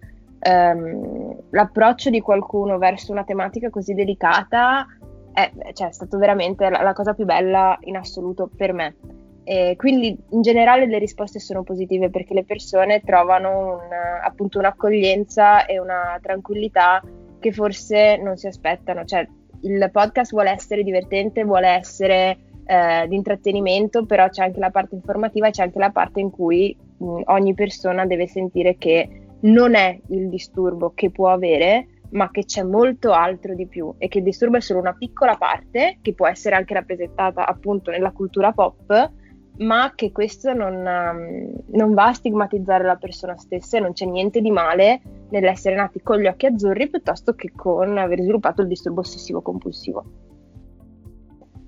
um, l'approccio di qualcuno verso una tematica così delicata è, cioè, è stato veramente la, la, cosa più bella in assoluto per me. E quindi in generale le risposte sono positive perché le persone trovano un, appunto un'accoglienza e una tranquillità che forse non si aspettano. Cioè, il podcast vuole essere divertente, vuole essere eh, di intrattenimento, però c'è anche la parte informativa e c'è anche la parte in cui mh, ogni persona deve sentire che non è il disturbo che può avere, ma che c'è molto altro di più e che il disturbo è solo una piccola parte che può essere anche rappresentata appunto nella cultura pop, ma che questo non, um, non va a stigmatizzare la persona stessa e non c'è niente di male nell'essere nati con gli occhi azzurri piuttosto che con aver sviluppato il disturbo ossessivo compulsivo.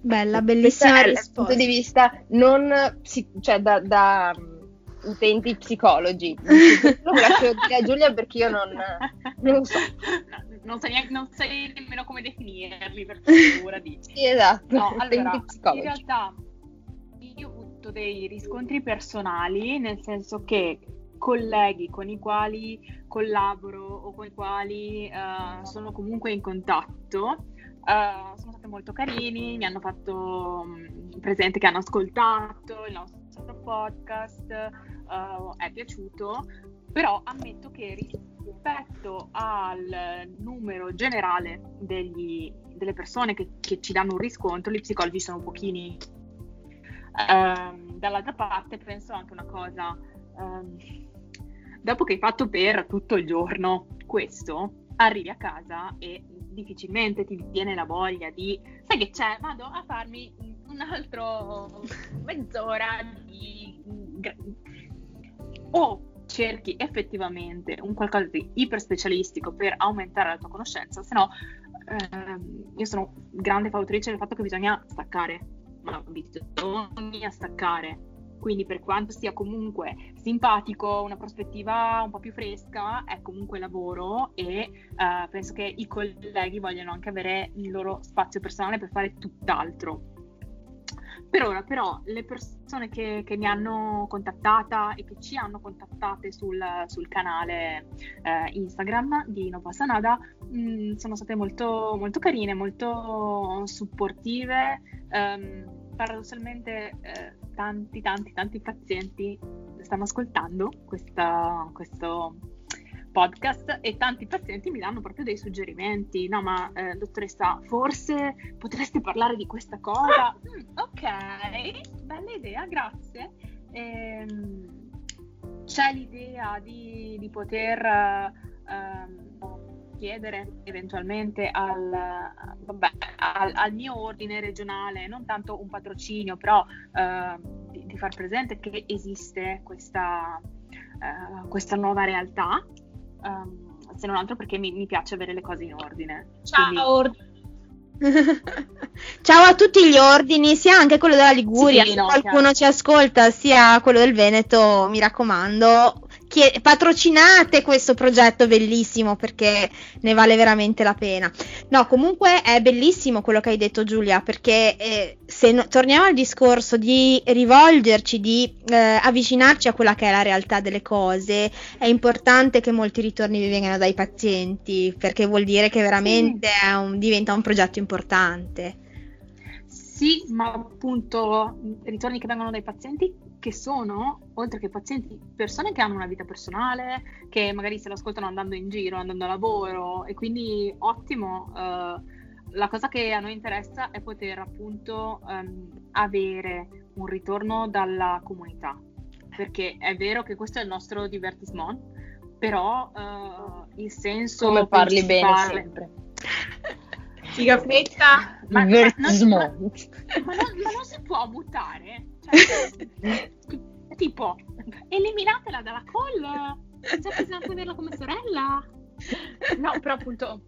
Bella, bellissima risposta. Dal punto di vista non cioè da, da utenti psicologi. Lo lascio dire a Giulia perché io non, non so. No, non, sai neanche, non sai nemmeno come definirli per paura dici. Sì, esatto. No, allora, in realtà io ho avuto dei riscontri personali, nel senso che colleghi con i quali collaboro o con i quali uh, sono comunque in contatto uh, sono stati molto carini, mi hanno fatto um, presente che hanno ascoltato il nostro podcast, uh, è piaciuto, però ammetto che rispetto al numero generale degli, delle persone che, che, ci danno un riscontro, gli psicologi sono pochini. Um, dall'altra parte penso anche una cosa, um, dopo che hai fatto per tutto il giorno questo, arrivi a casa e difficilmente ti viene la voglia di, sai che c'è, vado a farmi un altro mezz'ora di... o cerchi effettivamente un qualcosa di iper specialistico per aumentare la tua conoscenza, se no ehm, io sono grande fautrice del fatto che bisogna staccare, ma bisogna staccare. Quindi per quanto sia comunque simpatico, una prospettiva un po' più fresca, è comunque lavoro e eh, penso che i colleghi vogliono anche avere il loro spazio personale per fare tutt'altro. Per ora però le persone che, che mi hanno contattata e che ci hanno contattate sul, sul canale eh, Instagram di No Passa Nada mh, mm, sono state molto, molto carine, molto supportive. Um, paradossalmente eh, tanti, tanti, tanti pazienti stanno ascoltando questa, questo podcast e tanti pazienti mi danno proprio dei suggerimenti. No, ma eh, dottoressa, forse potreste parlare di questa cosa? Mm, ok, bella idea, grazie. Ehm, c'è l'idea di, di poter ehm, chiedere eventualmente al, vabbè, al, al, mio ordine regionale, non tanto un patrocinio, però eh, di, di, far presente che esiste questa, eh, questa nuova realtà um, se non altro perché mi, mi, piace avere le cose in ordine. Ciao! Quindi... Ciao a tutti gli ordini, sia anche quello della Liguria, sì, no, qualcuno chiaro. ci ascolta, sia quello del Veneto, mi raccomando, Chie- patrocinate questo progetto bellissimo perché ne vale veramente la pena. No, comunque è bellissimo quello che hai detto Giulia, perché eh, se no- torniamo al discorso di rivolgerci, di eh, avvicinarci a quella che è la realtà delle cose, è importante che molti ritorni vi vengano dai pazienti, perché vuol dire che veramente sì. un, diventa un progetto importante. Sì, ma appunto ritorni che vengono dai pazienti che sono, oltre che pazienti, persone che hanno una vita personale, che magari se lo ascoltano andando in giro, andando a lavoro e quindi ottimo. Uh, la cosa che a noi interessa è poter appunto um, avere un ritorno dalla comunità, perché è vero che questo è il nostro divertissement, però uh, il senso... Come parli bene sempre. Figafetta. Ma, ma, non, ma, ma, non, ma non si può mutare? Cioè, tipo, eliminatela dalla call, già bisogna tenerla come sorella. No, però appunto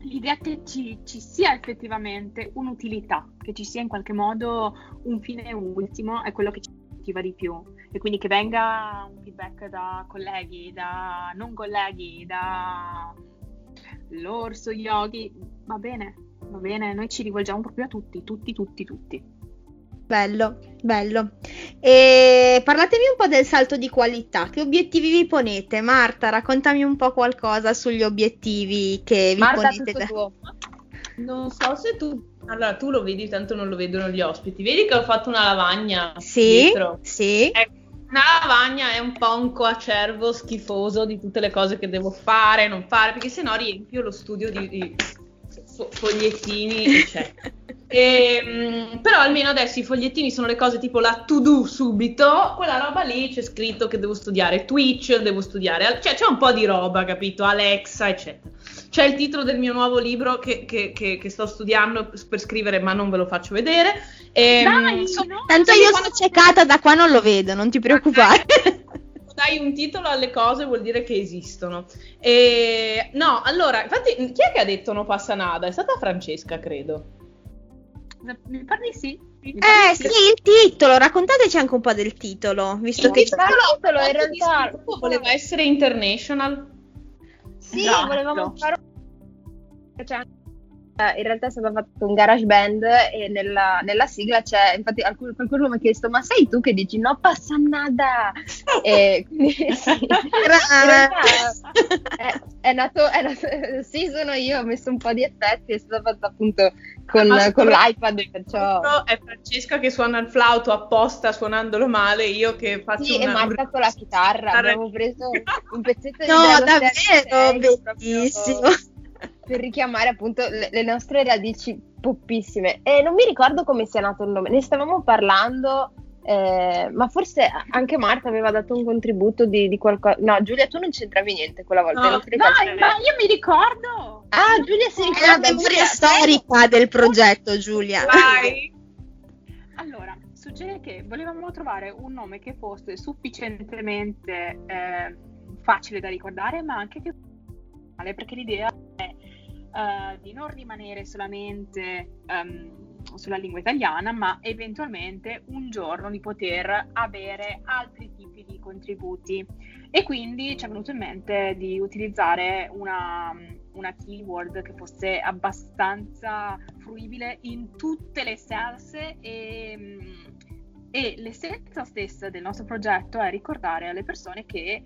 l'idea che ci, ci, sia effettivamente un'utilità, che ci sia in qualche modo un fine ultimo, è quello che ci motiva di più. E quindi che venga un feedback da colleghi, da non colleghi, da l'orso yogi, va bene, va bene, noi ci rivolgiamo proprio a tutti, tutti, tutti, tutti. Bello, bello. E parlatemi un po' del salto di qualità. Che obiettivi vi ponete? Marta, raccontami un po' qualcosa sugli obiettivi che vi Marta, ponete. Da... Non so se tu. Allora, tu lo vedi, tanto non lo vedono gli ospiti. Vedi che ho fatto una lavagna sì, dietro? Sì. Ecco, una lavagna è un po' un coacervo schifoso di tutte le cose che devo fare, non fare, perché sennò riempio lo studio di, di fogliettini, eccetera. E, ehm, però almeno adesso i fogliettini sono le cose tipo la to do subito, quella roba lì c'è scritto che devo studiare Twitch, devo studiare, cioè c'è un po' di roba, capito? Alexa, eccetera. C'è il titolo del mio nuovo libro che, che, che, che sto studiando per scrivere, ma non ve lo faccio vedere. E, ehm, Dai, so, no? Tanto io sono ciecata da qua, non lo vedo, non ti preoccupare. dai un titolo alle cose vuol dire che esistono. E, no, allora, infatti, chi è che ha detto no passa nada? È stata Francesca, credo. Mi pare di sì. Eh sì, il titolo, raccontateci anche un po' del titolo, visto il che titolo, il titolo in realtà voleva essere international. Sì, esatto. volevamo fare cioè, in realtà è stato fatto un garage band e nella, nella sigla c'è, infatti qualcuno mi ha chiesto ma sei tu che dici? No passa nada e quindi sì, è, è, nato, è nato, sì sono io, ho messo un po' di effetti, è stato fatto appunto con, ah, con l'iPad perciò... è Francesca che suona il flauto apposta suonandolo male, io che faccio sì, una... e Marta con la chitarra, abbiamo preso un pezzetto di No, davvero, bellissimo! Per richiamare appunto le, le, nostre radici poppissime. E non mi ricordo come sia nato il nome, ne stavamo parlando, eh, ma forse anche Marta aveva dato un contributo di, di qualcosa. No, Giulia, tu non c'entravi niente quella volta. No, no ma io mi ricordo. Ah, Giulia si ricorda. È la memoria storica del progetto, Giulia. Vai. Allora, succede che volevamo trovare un nome che fosse sufficientemente eh, facile da ricordare, ma anche che perché l'idea è uh, di non rimanere solamente um, sulla lingua italiana, ma eventualmente un giorno di poter avere altri tipi di contributi. E quindi ci è venuto in mente di utilizzare una, una keyword che fosse abbastanza fruibile in tutte le salse e, e l'essenza stessa del nostro progetto è ricordare alle persone che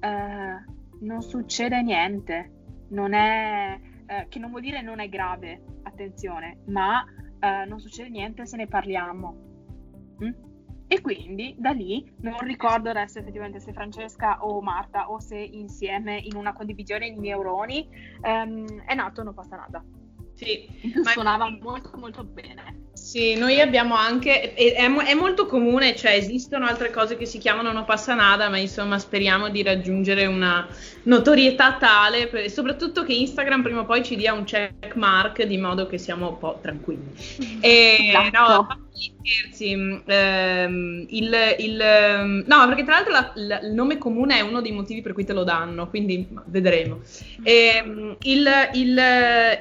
uh, non succede niente, non è, eh, che non vuol dire non è grave, attenzione, ma eh, non succede niente se ne parliamo. Mm? E quindi da lì, non ricordo adesso effettivamente se Francesca o Marta o se insieme in una condivisione di neuroni ehm, è nato Non passa nada. Sì, ma suonava molto molto bene. Sì, noi abbiamo anche, è, è, molto comune, cioè esistono altre cose che si chiamano non passa nada, ma insomma speriamo di raggiungere una notorietà tale, per, soprattutto che Instagram prima o poi ci dia un check mark di modo che siamo un po' tranquilli. E, esatto. no, scherzi, ehm, il, il, no, perché tra l'altro la, la, il nome comune è uno dei motivi per cui te lo danno, quindi vedremo. E, ehm, il, il,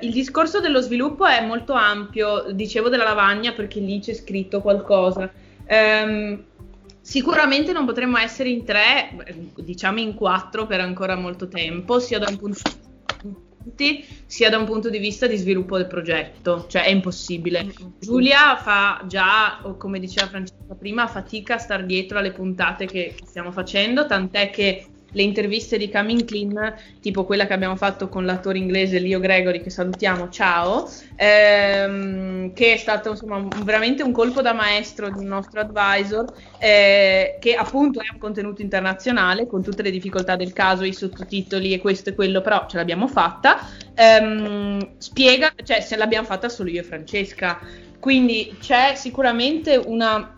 il, discorso dello sviluppo è molto ampio, dicevo della lavagna perché lì c'è scritto qualcosa. Ehm, sicuramente non potremmo essere in tre, diciamo in quattro per ancora molto tempo, sia da un punto di vista sia da un punto di vista di sviluppo del progetto, cioè è impossibile. Giulia fa già, come diceva Francesca prima, fatica a star dietro alle puntate che stiamo facendo, tant'è che le interviste di Coming Clean, tipo quella che abbiamo fatto con l'attore inglese Leo Gregory, che salutiamo, ciao, ehm, che è stato insomma veramente un colpo da maestro di un nostro advisor, eh, che appunto è un contenuto internazionale con tutte le difficoltà del caso, i sottotitoli e questo e quello, però ce l'abbiamo fatta. Ehm, spiega, cioè se l'abbiamo fatta solo io e Francesca. Quindi c'è sicuramente una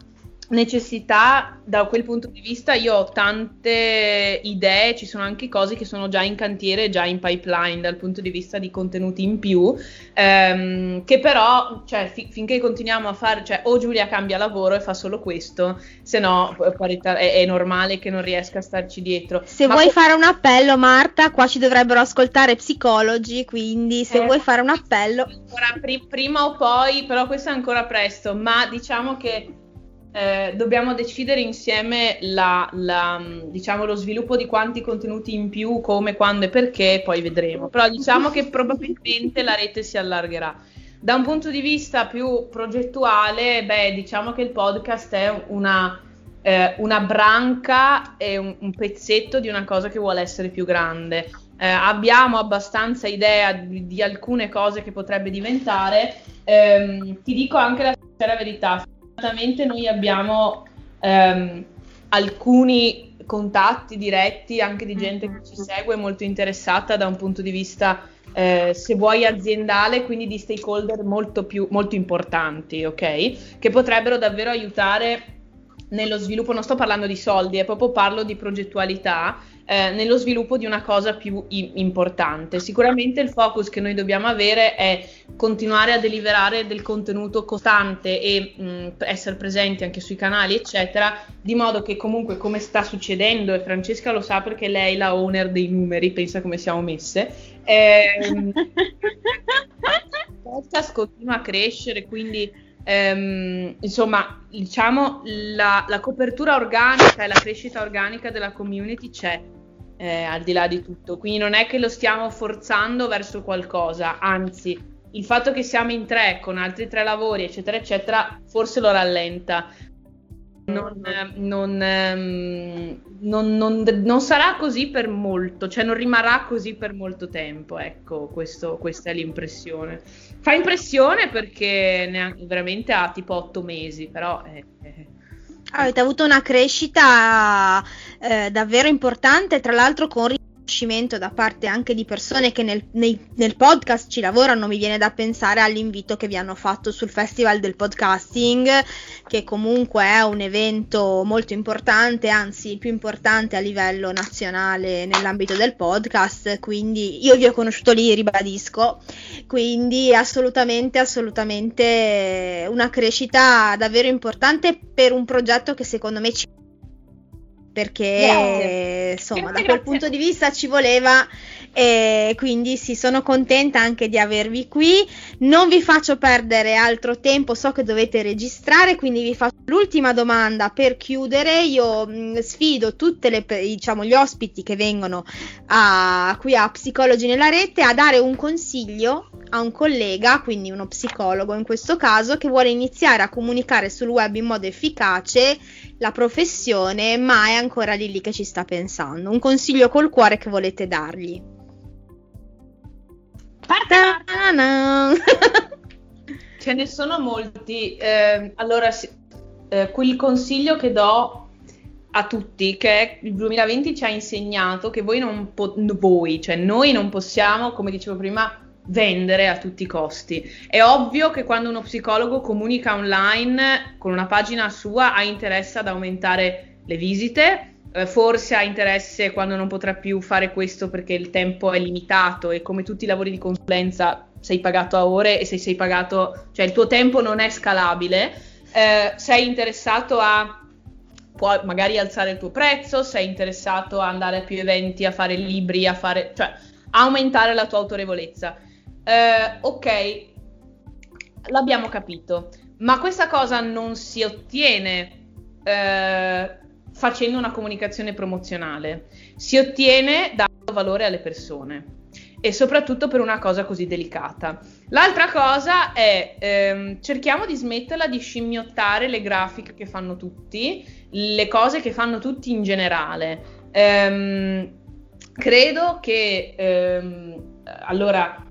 necessità da quel punto di vista io ho tante idee, ci sono anche cose che sono già in cantiere, già in pipeline dal punto di vista di contenuti in più, ehm, che però cioè, fi- finché continuiamo a fare, cioè o Giulia cambia lavoro e fa solo questo, se no è, è, normale che non riesca a starci dietro. Se Ma vuoi po- fare un appello Marta, qua ci dovrebbero ascoltare psicologi, quindi se eh, vuoi fare un appello... Ancora, pri- prima o poi, però questo è ancora presto, ma diciamo che eh, dobbiamo decidere insieme la, la, diciamo, lo sviluppo di quanti contenuti in più, come, quando e perché, poi vedremo. Però diciamo che probabilmente la rete si allargherà. Da un punto di vista più progettuale, beh, diciamo che il podcast è una, eh, una branca e un, un, pezzetto di una cosa che vuole essere più grande. Eh, abbiamo abbastanza idea di, di, alcune cose che potrebbe diventare. Eh, ti dico anche la sincera verità Fortunatamente noi abbiamo ehm, alcuni contatti diretti anche di gente che ci segue molto interessata da un punto di vista eh, se vuoi aziendale, quindi di stakeholder molto più molto importanti, ok? Che potrebbero davvero aiutare nello sviluppo, non sto parlando di soldi, è proprio parlo di progettualità eh, nello sviluppo di una cosa più i- importante. Sicuramente il focus che noi dobbiamo avere è continuare a deliberare del contenuto costante e mh, essere presenti anche sui canali, eccetera, di modo che comunque come sta succedendo, e Francesca lo sa perché lei è la owner dei numeri, pensa come siamo messe, ehm, il podcast continua a crescere, quindi ehm, insomma, diciamo la, la, copertura organica e la crescita organica della community c'è. Eh, al di là di tutto, quindi non è che lo stiamo forzando verso qualcosa, anzi, il fatto che siamo in tre con altri tre lavori, eccetera, eccetera, forse lo rallenta. Non, non, ehm, non, non, sarà così per molto, cioè non rimarrà così per molto tempo, ecco, questo, questa è l'impressione. Fa impressione perché neanche, veramente ha tipo otto mesi, però... Eh, eh. Avete avuto una crescita eh, davvero importante, tra l'altro con riconoscimento da parte anche di persone che nel, nei, nel, podcast ci lavorano, mi viene da pensare all'invito che vi hanno fatto sul Festival del Podcasting, che comunque è un evento molto importante, anzi il più importante a livello nazionale nell'ambito del podcast, quindi io vi ho conosciuto lì, ribadisco, quindi assolutamente, assolutamente una crescita davvero importante per un progetto che secondo me ci perché insomma grazie, da quel grazie. punto di vista ci voleva e quindi sì sono contenta anche di avervi qui. Non vi faccio perdere altro tempo so che dovete registrare quindi vi faccio l'ultima domanda per chiudere. Io mh, mm, sfido tutte le diciamo gli ospiti che vengono a, qui a Psicologi nella rete a dare un consiglio a un collega, quindi uno psicologo in questo caso, che vuole iniziare a comunicare sul web in modo efficace la professione, ma è ancora lì lì che ci sta pensando. Un consiglio col cuore che volete dargli. Ce ne sono molti. Eh, allora, eh, quel consiglio che do a tutti che il 2020 ci ha insegnato che voi non po- voi, cioè noi non possiamo, come dicevo prima, vendere a tutti i costi. È ovvio che quando uno psicologo comunica online con una pagina sua ha interesse ad aumentare le visite, eh, forse ha interesse quando non potrà più fare questo perché il tempo è limitato e come tutti i lavori di consulenza sei pagato a ore e se sei pagato, cioè il tuo tempo non è scalabile, eh, sei interessato a può magari alzare il tuo prezzo, sei interessato a andare a più eventi, a fare libri, a fare, cioè aumentare la tua autorevolezza eh, ok, l'abbiamo capito, ma questa cosa non si ottiene eh, facendo una comunicazione promozionale, si ottiene dando valore alle persone e soprattutto per una cosa così delicata. L'altra cosa è ehm, cerchiamo di smetterla di scimmiottare le grafiche che fanno tutti, le cose che fanno tutti in generale. Ehm, credo che ehm, allora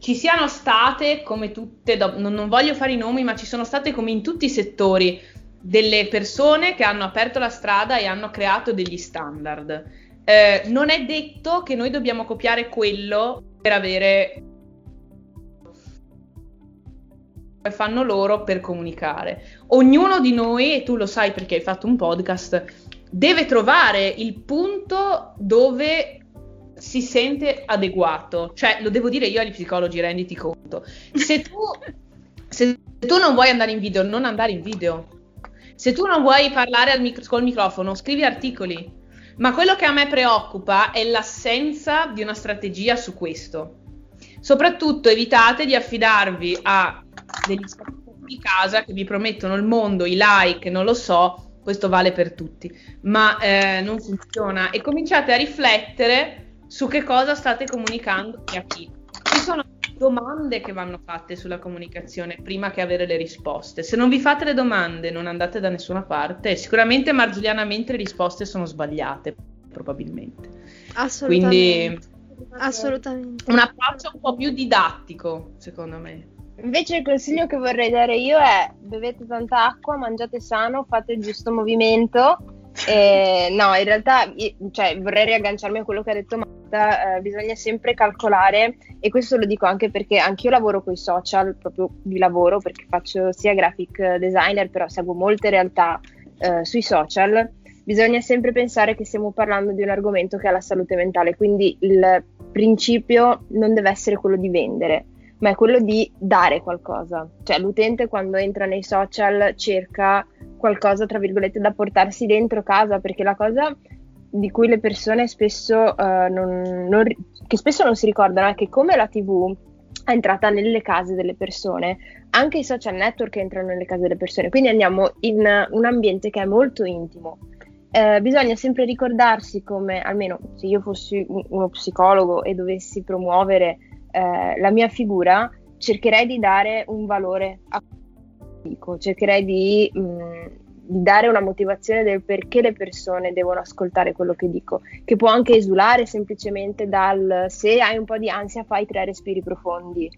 ci siano state, come tutte, non, non voglio fare i nomi, ma ci sono state come in tutti i settori delle persone che hanno aperto la strada e hanno creato degli standard. Eh, non è detto che noi dobbiamo copiare quello per avere fanno loro per comunicare. Ognuno di noi, e tu lo sai perché hai fatto un podcast, deve trovare il punto dove si sente adeguato. Cioè, lo devo dire io agli psicologi, renditi conto. Se tu, se tu non vuoi andare in video, non andare in video. Se tu non vuoi parlare micro- col microfono, scrivi articoli. Ma quello che a me preoccupa è l'assenza di una strategia su questo. Soprattutto evitate di affidarvi a degli spazi di casa che vi promettono il mondo, i like, non lo so, questo vale per tutti, ma eh, non funziona. E cominciate a riflettere su che cosa state comunicando e a chi. Ci sono domande che vanno fatte sulla comunicazione prima che avere le risposte. Se non vi fate le domande non andate da nessuna parte sicuramente marzullianamente le risposte sono sbagliate, probabilmente. Assolutamente. Quindi Assolutamente. Un approccio un po' più didattico, secondo me. Invece il consiglio che vorrei dare io è bevete tanta acqua, mangiate sano, fate il giusto movimento eh, no, in realtà cioè, vorrei riagganciarmi a quello che ha detto Marta, eh, bisogna sempre calcolare e questo lo dico anche perché anch'io lavoro con i social, proprio di lavoro perché faccio sia graphic designer, però seguo molte realtà eh, sui social. Bisogna sempre pensare che stiamo parlando di un argomento che è la salute mentale, quindi il principio non deve essere quello di vendere, ma è quello di dare qualcosa. Cioè l'utente quando entra nei social cerca qualcosa, tra virgolette, da portarsi dentro casa, perché la cosa di cui le persone spesso, uh, non, non, che spesso non si ricordano è che come la TV è entrata nelle case delle persone, anche i social network entrano nelle case delle persone, quindi andiamo in un ambiente che è molto intimo. Eh, bisogna sempre ricordarsi come, almeno se io fossi uno psicologo e dovessi promuovere eh, la mia figura, cercherei di dare un valore a dico, cercherei di, mh, mm, di, dare una motivazione del perché le persone devono ascoltare quello che dico, che può anche esulare semplicemente dal se hai un po' di ansia fai tre respiri profondi,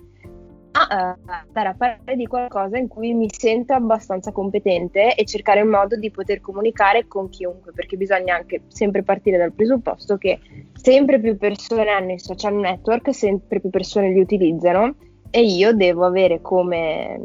a uh, andare a parlare di qualcosa in cui mi sento abbastanza competente e cercare un modo di poter comunicare con chiunque, perché bisogna anche sempre partire dal presupposto che sempre più persone hanno i social network, sempre più persone li utilizzano e io devo avere come,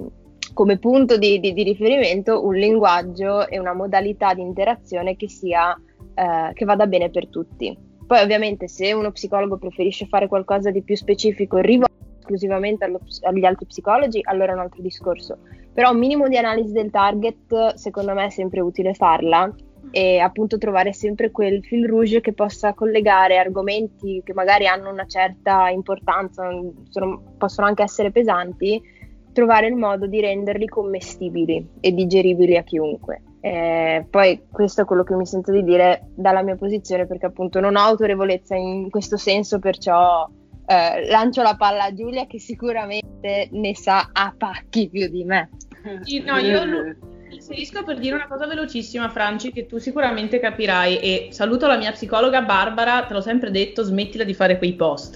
come punto di, di, di, riferimento un linguaggio e una modalità di interazione che, sia, eh, che vada bene per tutti. Poi ovviamente se uno psicologo preferisce fare qualcosa di più specifico e rivolto esclusivamente allo, agli altri psicologi, allora è un altro discorso. Però un minimo di analisi del target secondo me è sempre utile farla e appunto trovare sempre quel fil rouge che possa collegare argomenti che magari hanno una certa importanza, sono, possono anche essere pesanti, trovare il modo di renderli commestibili e digeribili a chiunque. Eh, poi questo è quello che mi sento di dire dalla mia posizione perché appunto non ho autorevolezza in questo senso, perciò eh, lancio la palla a Giulia che sicuramente ne sa a pacchi più di me. No, io inserisco per dire una cosa velocissima, Franci, che tu sicuramente capirai. E saluto la mia psicologa Barbara, te l'ho sempre detto, smettila di fare quei post.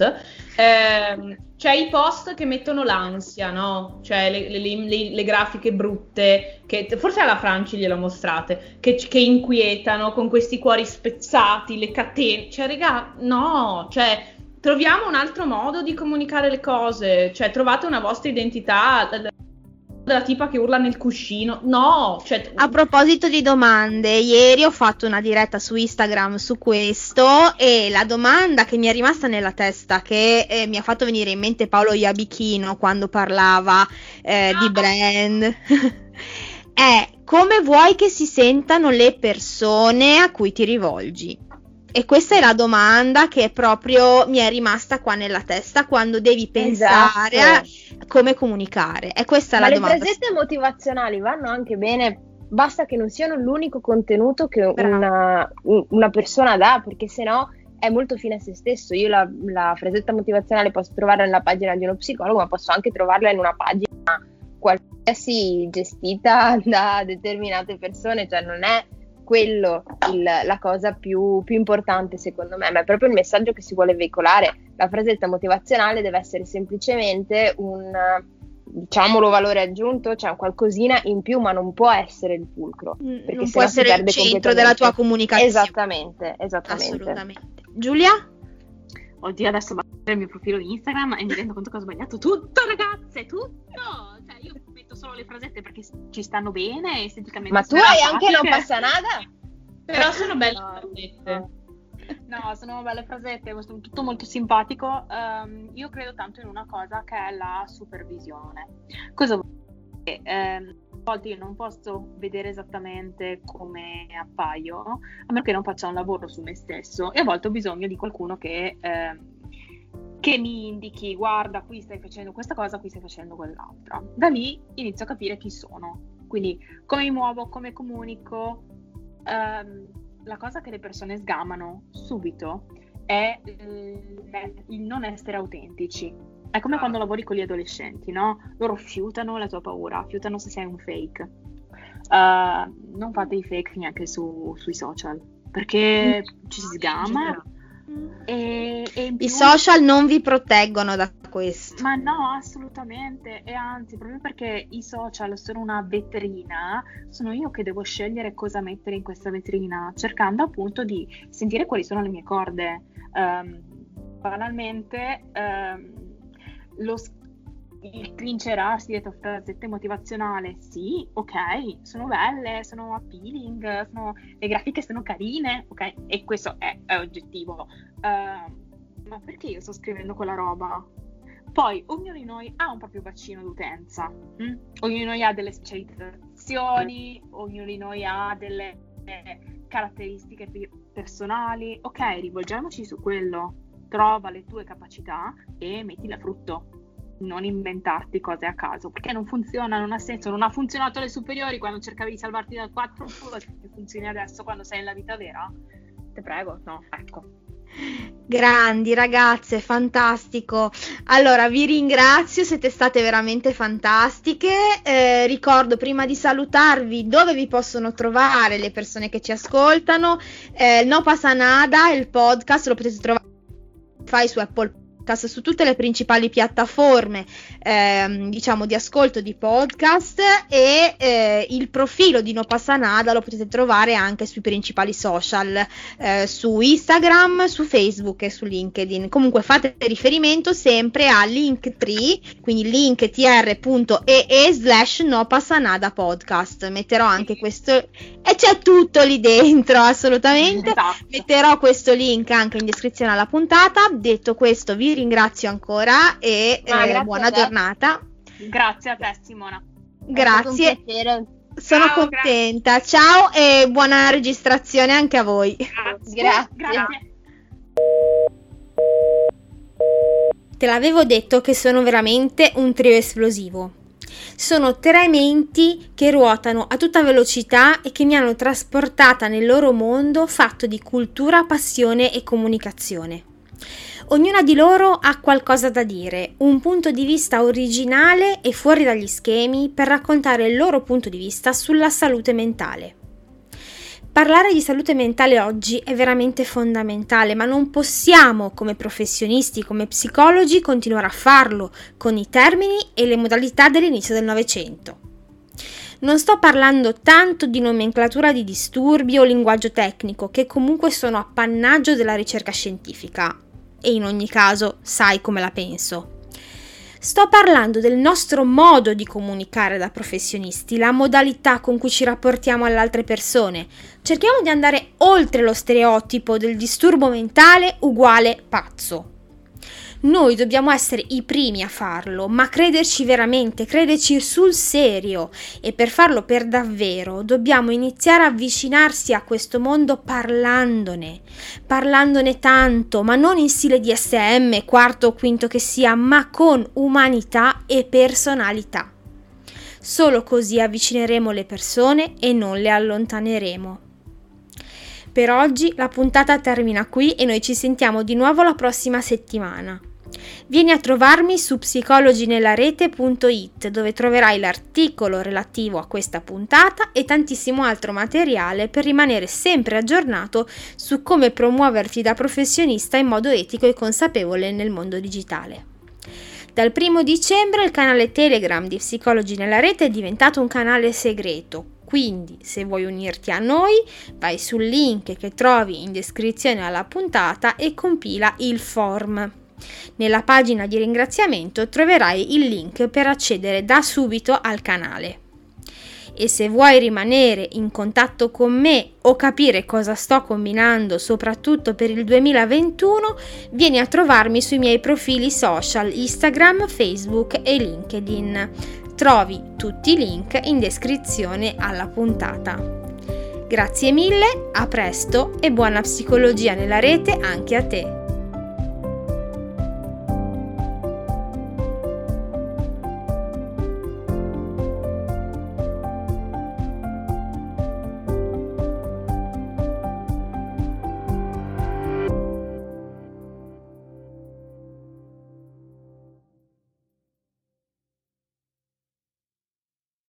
Eh, c'è i post che mettono l'ansia, no? Cioè le, le, le, le grafiche brutte, che forse alla Franci glielo mostrate, che, che, inquietano con questi cuori spezzati, le catene. Cioè, regà, no, cioè troviamo un altro modo di comunicare le cose, cioè trovate una vostra identità della tipa che urla nel cuscino. No, cioè... A proposito di domande, ieri ho fatto una diretta su Instagram su questo e la domanda che mi è rimasta nella testa, che eh, mi ha fatto venire in mente Paolo Iabichino quando parlava eh, di ah. brand, è come vuoi che si sentano le persone a cui ti rivolgi? E questa è la domanda che proprio mi è rimasta qua nella testa quando devi pensare esatto. a come comunicare. E questa Ma è la domanda. Le presette motivazionali vanno anche bene, basta che non siano l'unico contenuto che una, una, persona dà, perché sennò è molto fine a se stesso. Io la, la fresetta motivazionale posso trovarla nella pagina di uno psicologo, ma posso anche trovarla in una pagina qualsiasi gestita da determinate persone, cioè non è quello il, la cosa più, più, importante secondo me, ma è proprio il messaggio che si vuole veicolare. La frasetta motivazionale deve essere semplicemente un diciamolo valore aggiunto, cioè qualcosina in più, ma non può essere il fulcro. Mm, non può essere il centro della tua comunicazione. Esattamente, esattamente. Assolutamente. Giulia? Oddio, adesso vado il mio profilo di Instagram e mi rendo conto che ho sbagliato tutto, ragazze, tutto! Cioè, io metto solo le frasette perché ci stanno bene esteticamente. Ma tu hai anche non passa nada? Però sono belle no, frasette. No, sono belle frasette, tutto molto simpatico. Um, io credo tanto in una cosa che è la supervisione. Cosa vuol dire? Um, a volte io non posso vedere esattamente come appaio, a meno che non faccia un lavoro su me stesso, e a volte ho bisogno di qualcuno che, eh, che mi indichi, guarda, qui stai facendo questa cosa, qui stai facendo quell'altra. Da lì inizio a capire chi sono, quindi come mi muovo, come comunico. Ehm, la cosa che le persone sgamano subito è il non essere autentici è come quando lavori con gli adolescenti, no? Loro fiutano la tua paura, fiutano se sei un fake. Uh, non fate i fake neanche su, sui social, perché mm. ci si sgama. E, e più... I social non vi proteggono da questo. Ma no, assolutamente. E anzi, proprio perché i social sono una vetrina, sono io che devo scegliere cosa mettere in questa vetrina, cercando appunto di sentire quali sono le mie corde. Um, banalmente, um, lo, il trincerarsi dietro frasette motivazionale, sì, ok, sono belle, sono appealing, sono, le grafiche sono carine, ok, e questo è, è oggettivo. Uh, ma perché io sto scrivendo quella roba? Poi ognuno di noi ha un proprio bacino d'utenza, hm? ognuno di noi ha delle specializzazioni, ognuno di noi ha delle eh, caratteristiche personali, ok, rivolgiamoci su quello trova le tue capacità e mettile a frutto. Non inventarti cose a caso, perché non funziona, non ha senso, non ha funzionato alle superiori quando cercavi di salvarti dal 4 che funzioni adesso quando sei nella vita vera? Te prego, no, ecco. Grandi ragazze, fantastico. Allora, vi ringrazio, siete state veramente fantastiche. Eh, ricordo prima di salutarvi dove vi possono trovare le persone che ci ascoltano. Eh, no pasa nada, il podcast lo potete trovare su Apple podcast su tutte le principali piattaforme ehm, diciamo di ascolto di podcast e eh, il profilo di No Passa Nada lo potete trovare anche sui principali social eh, su Instagram, su Facebook e su LinkedIn. Comunque fate riferimento sempre a Linktree quindi linktr.ee slash No Passa Nada podcast. Metterò anche questo e c'è tutto lì dentro assolutamente. Esatto. metterò questo link anche in descrizione alla puntata. Detto questo vi ringrazio ancora e eh, buona giornata. Grazie a te Simona. Grazie. Sono Ciao, contenta. Grazie. Ciao e buona registrazione anche a voi. Grazie. grazie. grazie. Te l'avevo detto che sono veramente un trio esplosivo. Sono tre menti che ruotano a tutta velocità e che mi hanno trasportata nel loro mondo fatto di cultura, passione e comunicazione. Ognuna di loro ha qualcosa da dire, un punto di vista originale e fuori dagli schemi per raccontare il loro punto di vista sulla salute mentale. Parlare di salute mentale oggi è veramente fondamentale, ma non possiamo, come professionisti, come psicologi, continuare a farlo con i termini e le modalità dell'inizio del Novecento. Non sto parlando tanto di nomenclatura di disturbi o linguaggio tecnico, che comunque sono appannaggio della ricerca scientifica, e in ogni caso sai come la penso. Sto parlando del nostro modo di comunicare da professionisti, la modalità con cui ci rapportiamo alle altre persone. Cerchiamo di andare oltre lo stereotipo del disturbo mentale uguale pazzo. Noi dobbiamo essere i primi a farlo, ma crederci veramente, crederci sul serio e per farlo per davvero dobbiamo iniziare a avvicinarsi a questo mondo parlandone, parlandone tanto, ma non in stile di SM, quarto o quinto che sia, ma con umanità e personalità. Solo così avvicineremo le persone e non le allontaneremo. Per oggi la puntata termina qui e noi ci sentiamo di nuovo la prossima settimana. Vieni a trovarmi su psicologinelarete.it dove troverai l'articolo relativo a questa puntata e tantissimo altro materiale per rimanere sempre aggiornato su come promuoverti da professionista in modo etico e consapevole nel mondo digitale. Dal primo dicembre il canale Telegram di Psicologi nella Rete è diventato un canale segreto, quindi se vuoi unirti a noi vai sul link che trovi in descrizione alla puntata e compila il form. Nella pagina di ringraziamento troverai il link per accedere da subito al canale. E se vuoi rimanere in contatto con me o capire cosa sto combinando soprattutto per il 2021, vieni a trovarmi sui miei profili social Instagram, Facebook e LinkedIn. Trovi tutti i link in descrizione alla puntata. Grazie mille, a presto e buona psicologia nella rete anche a te.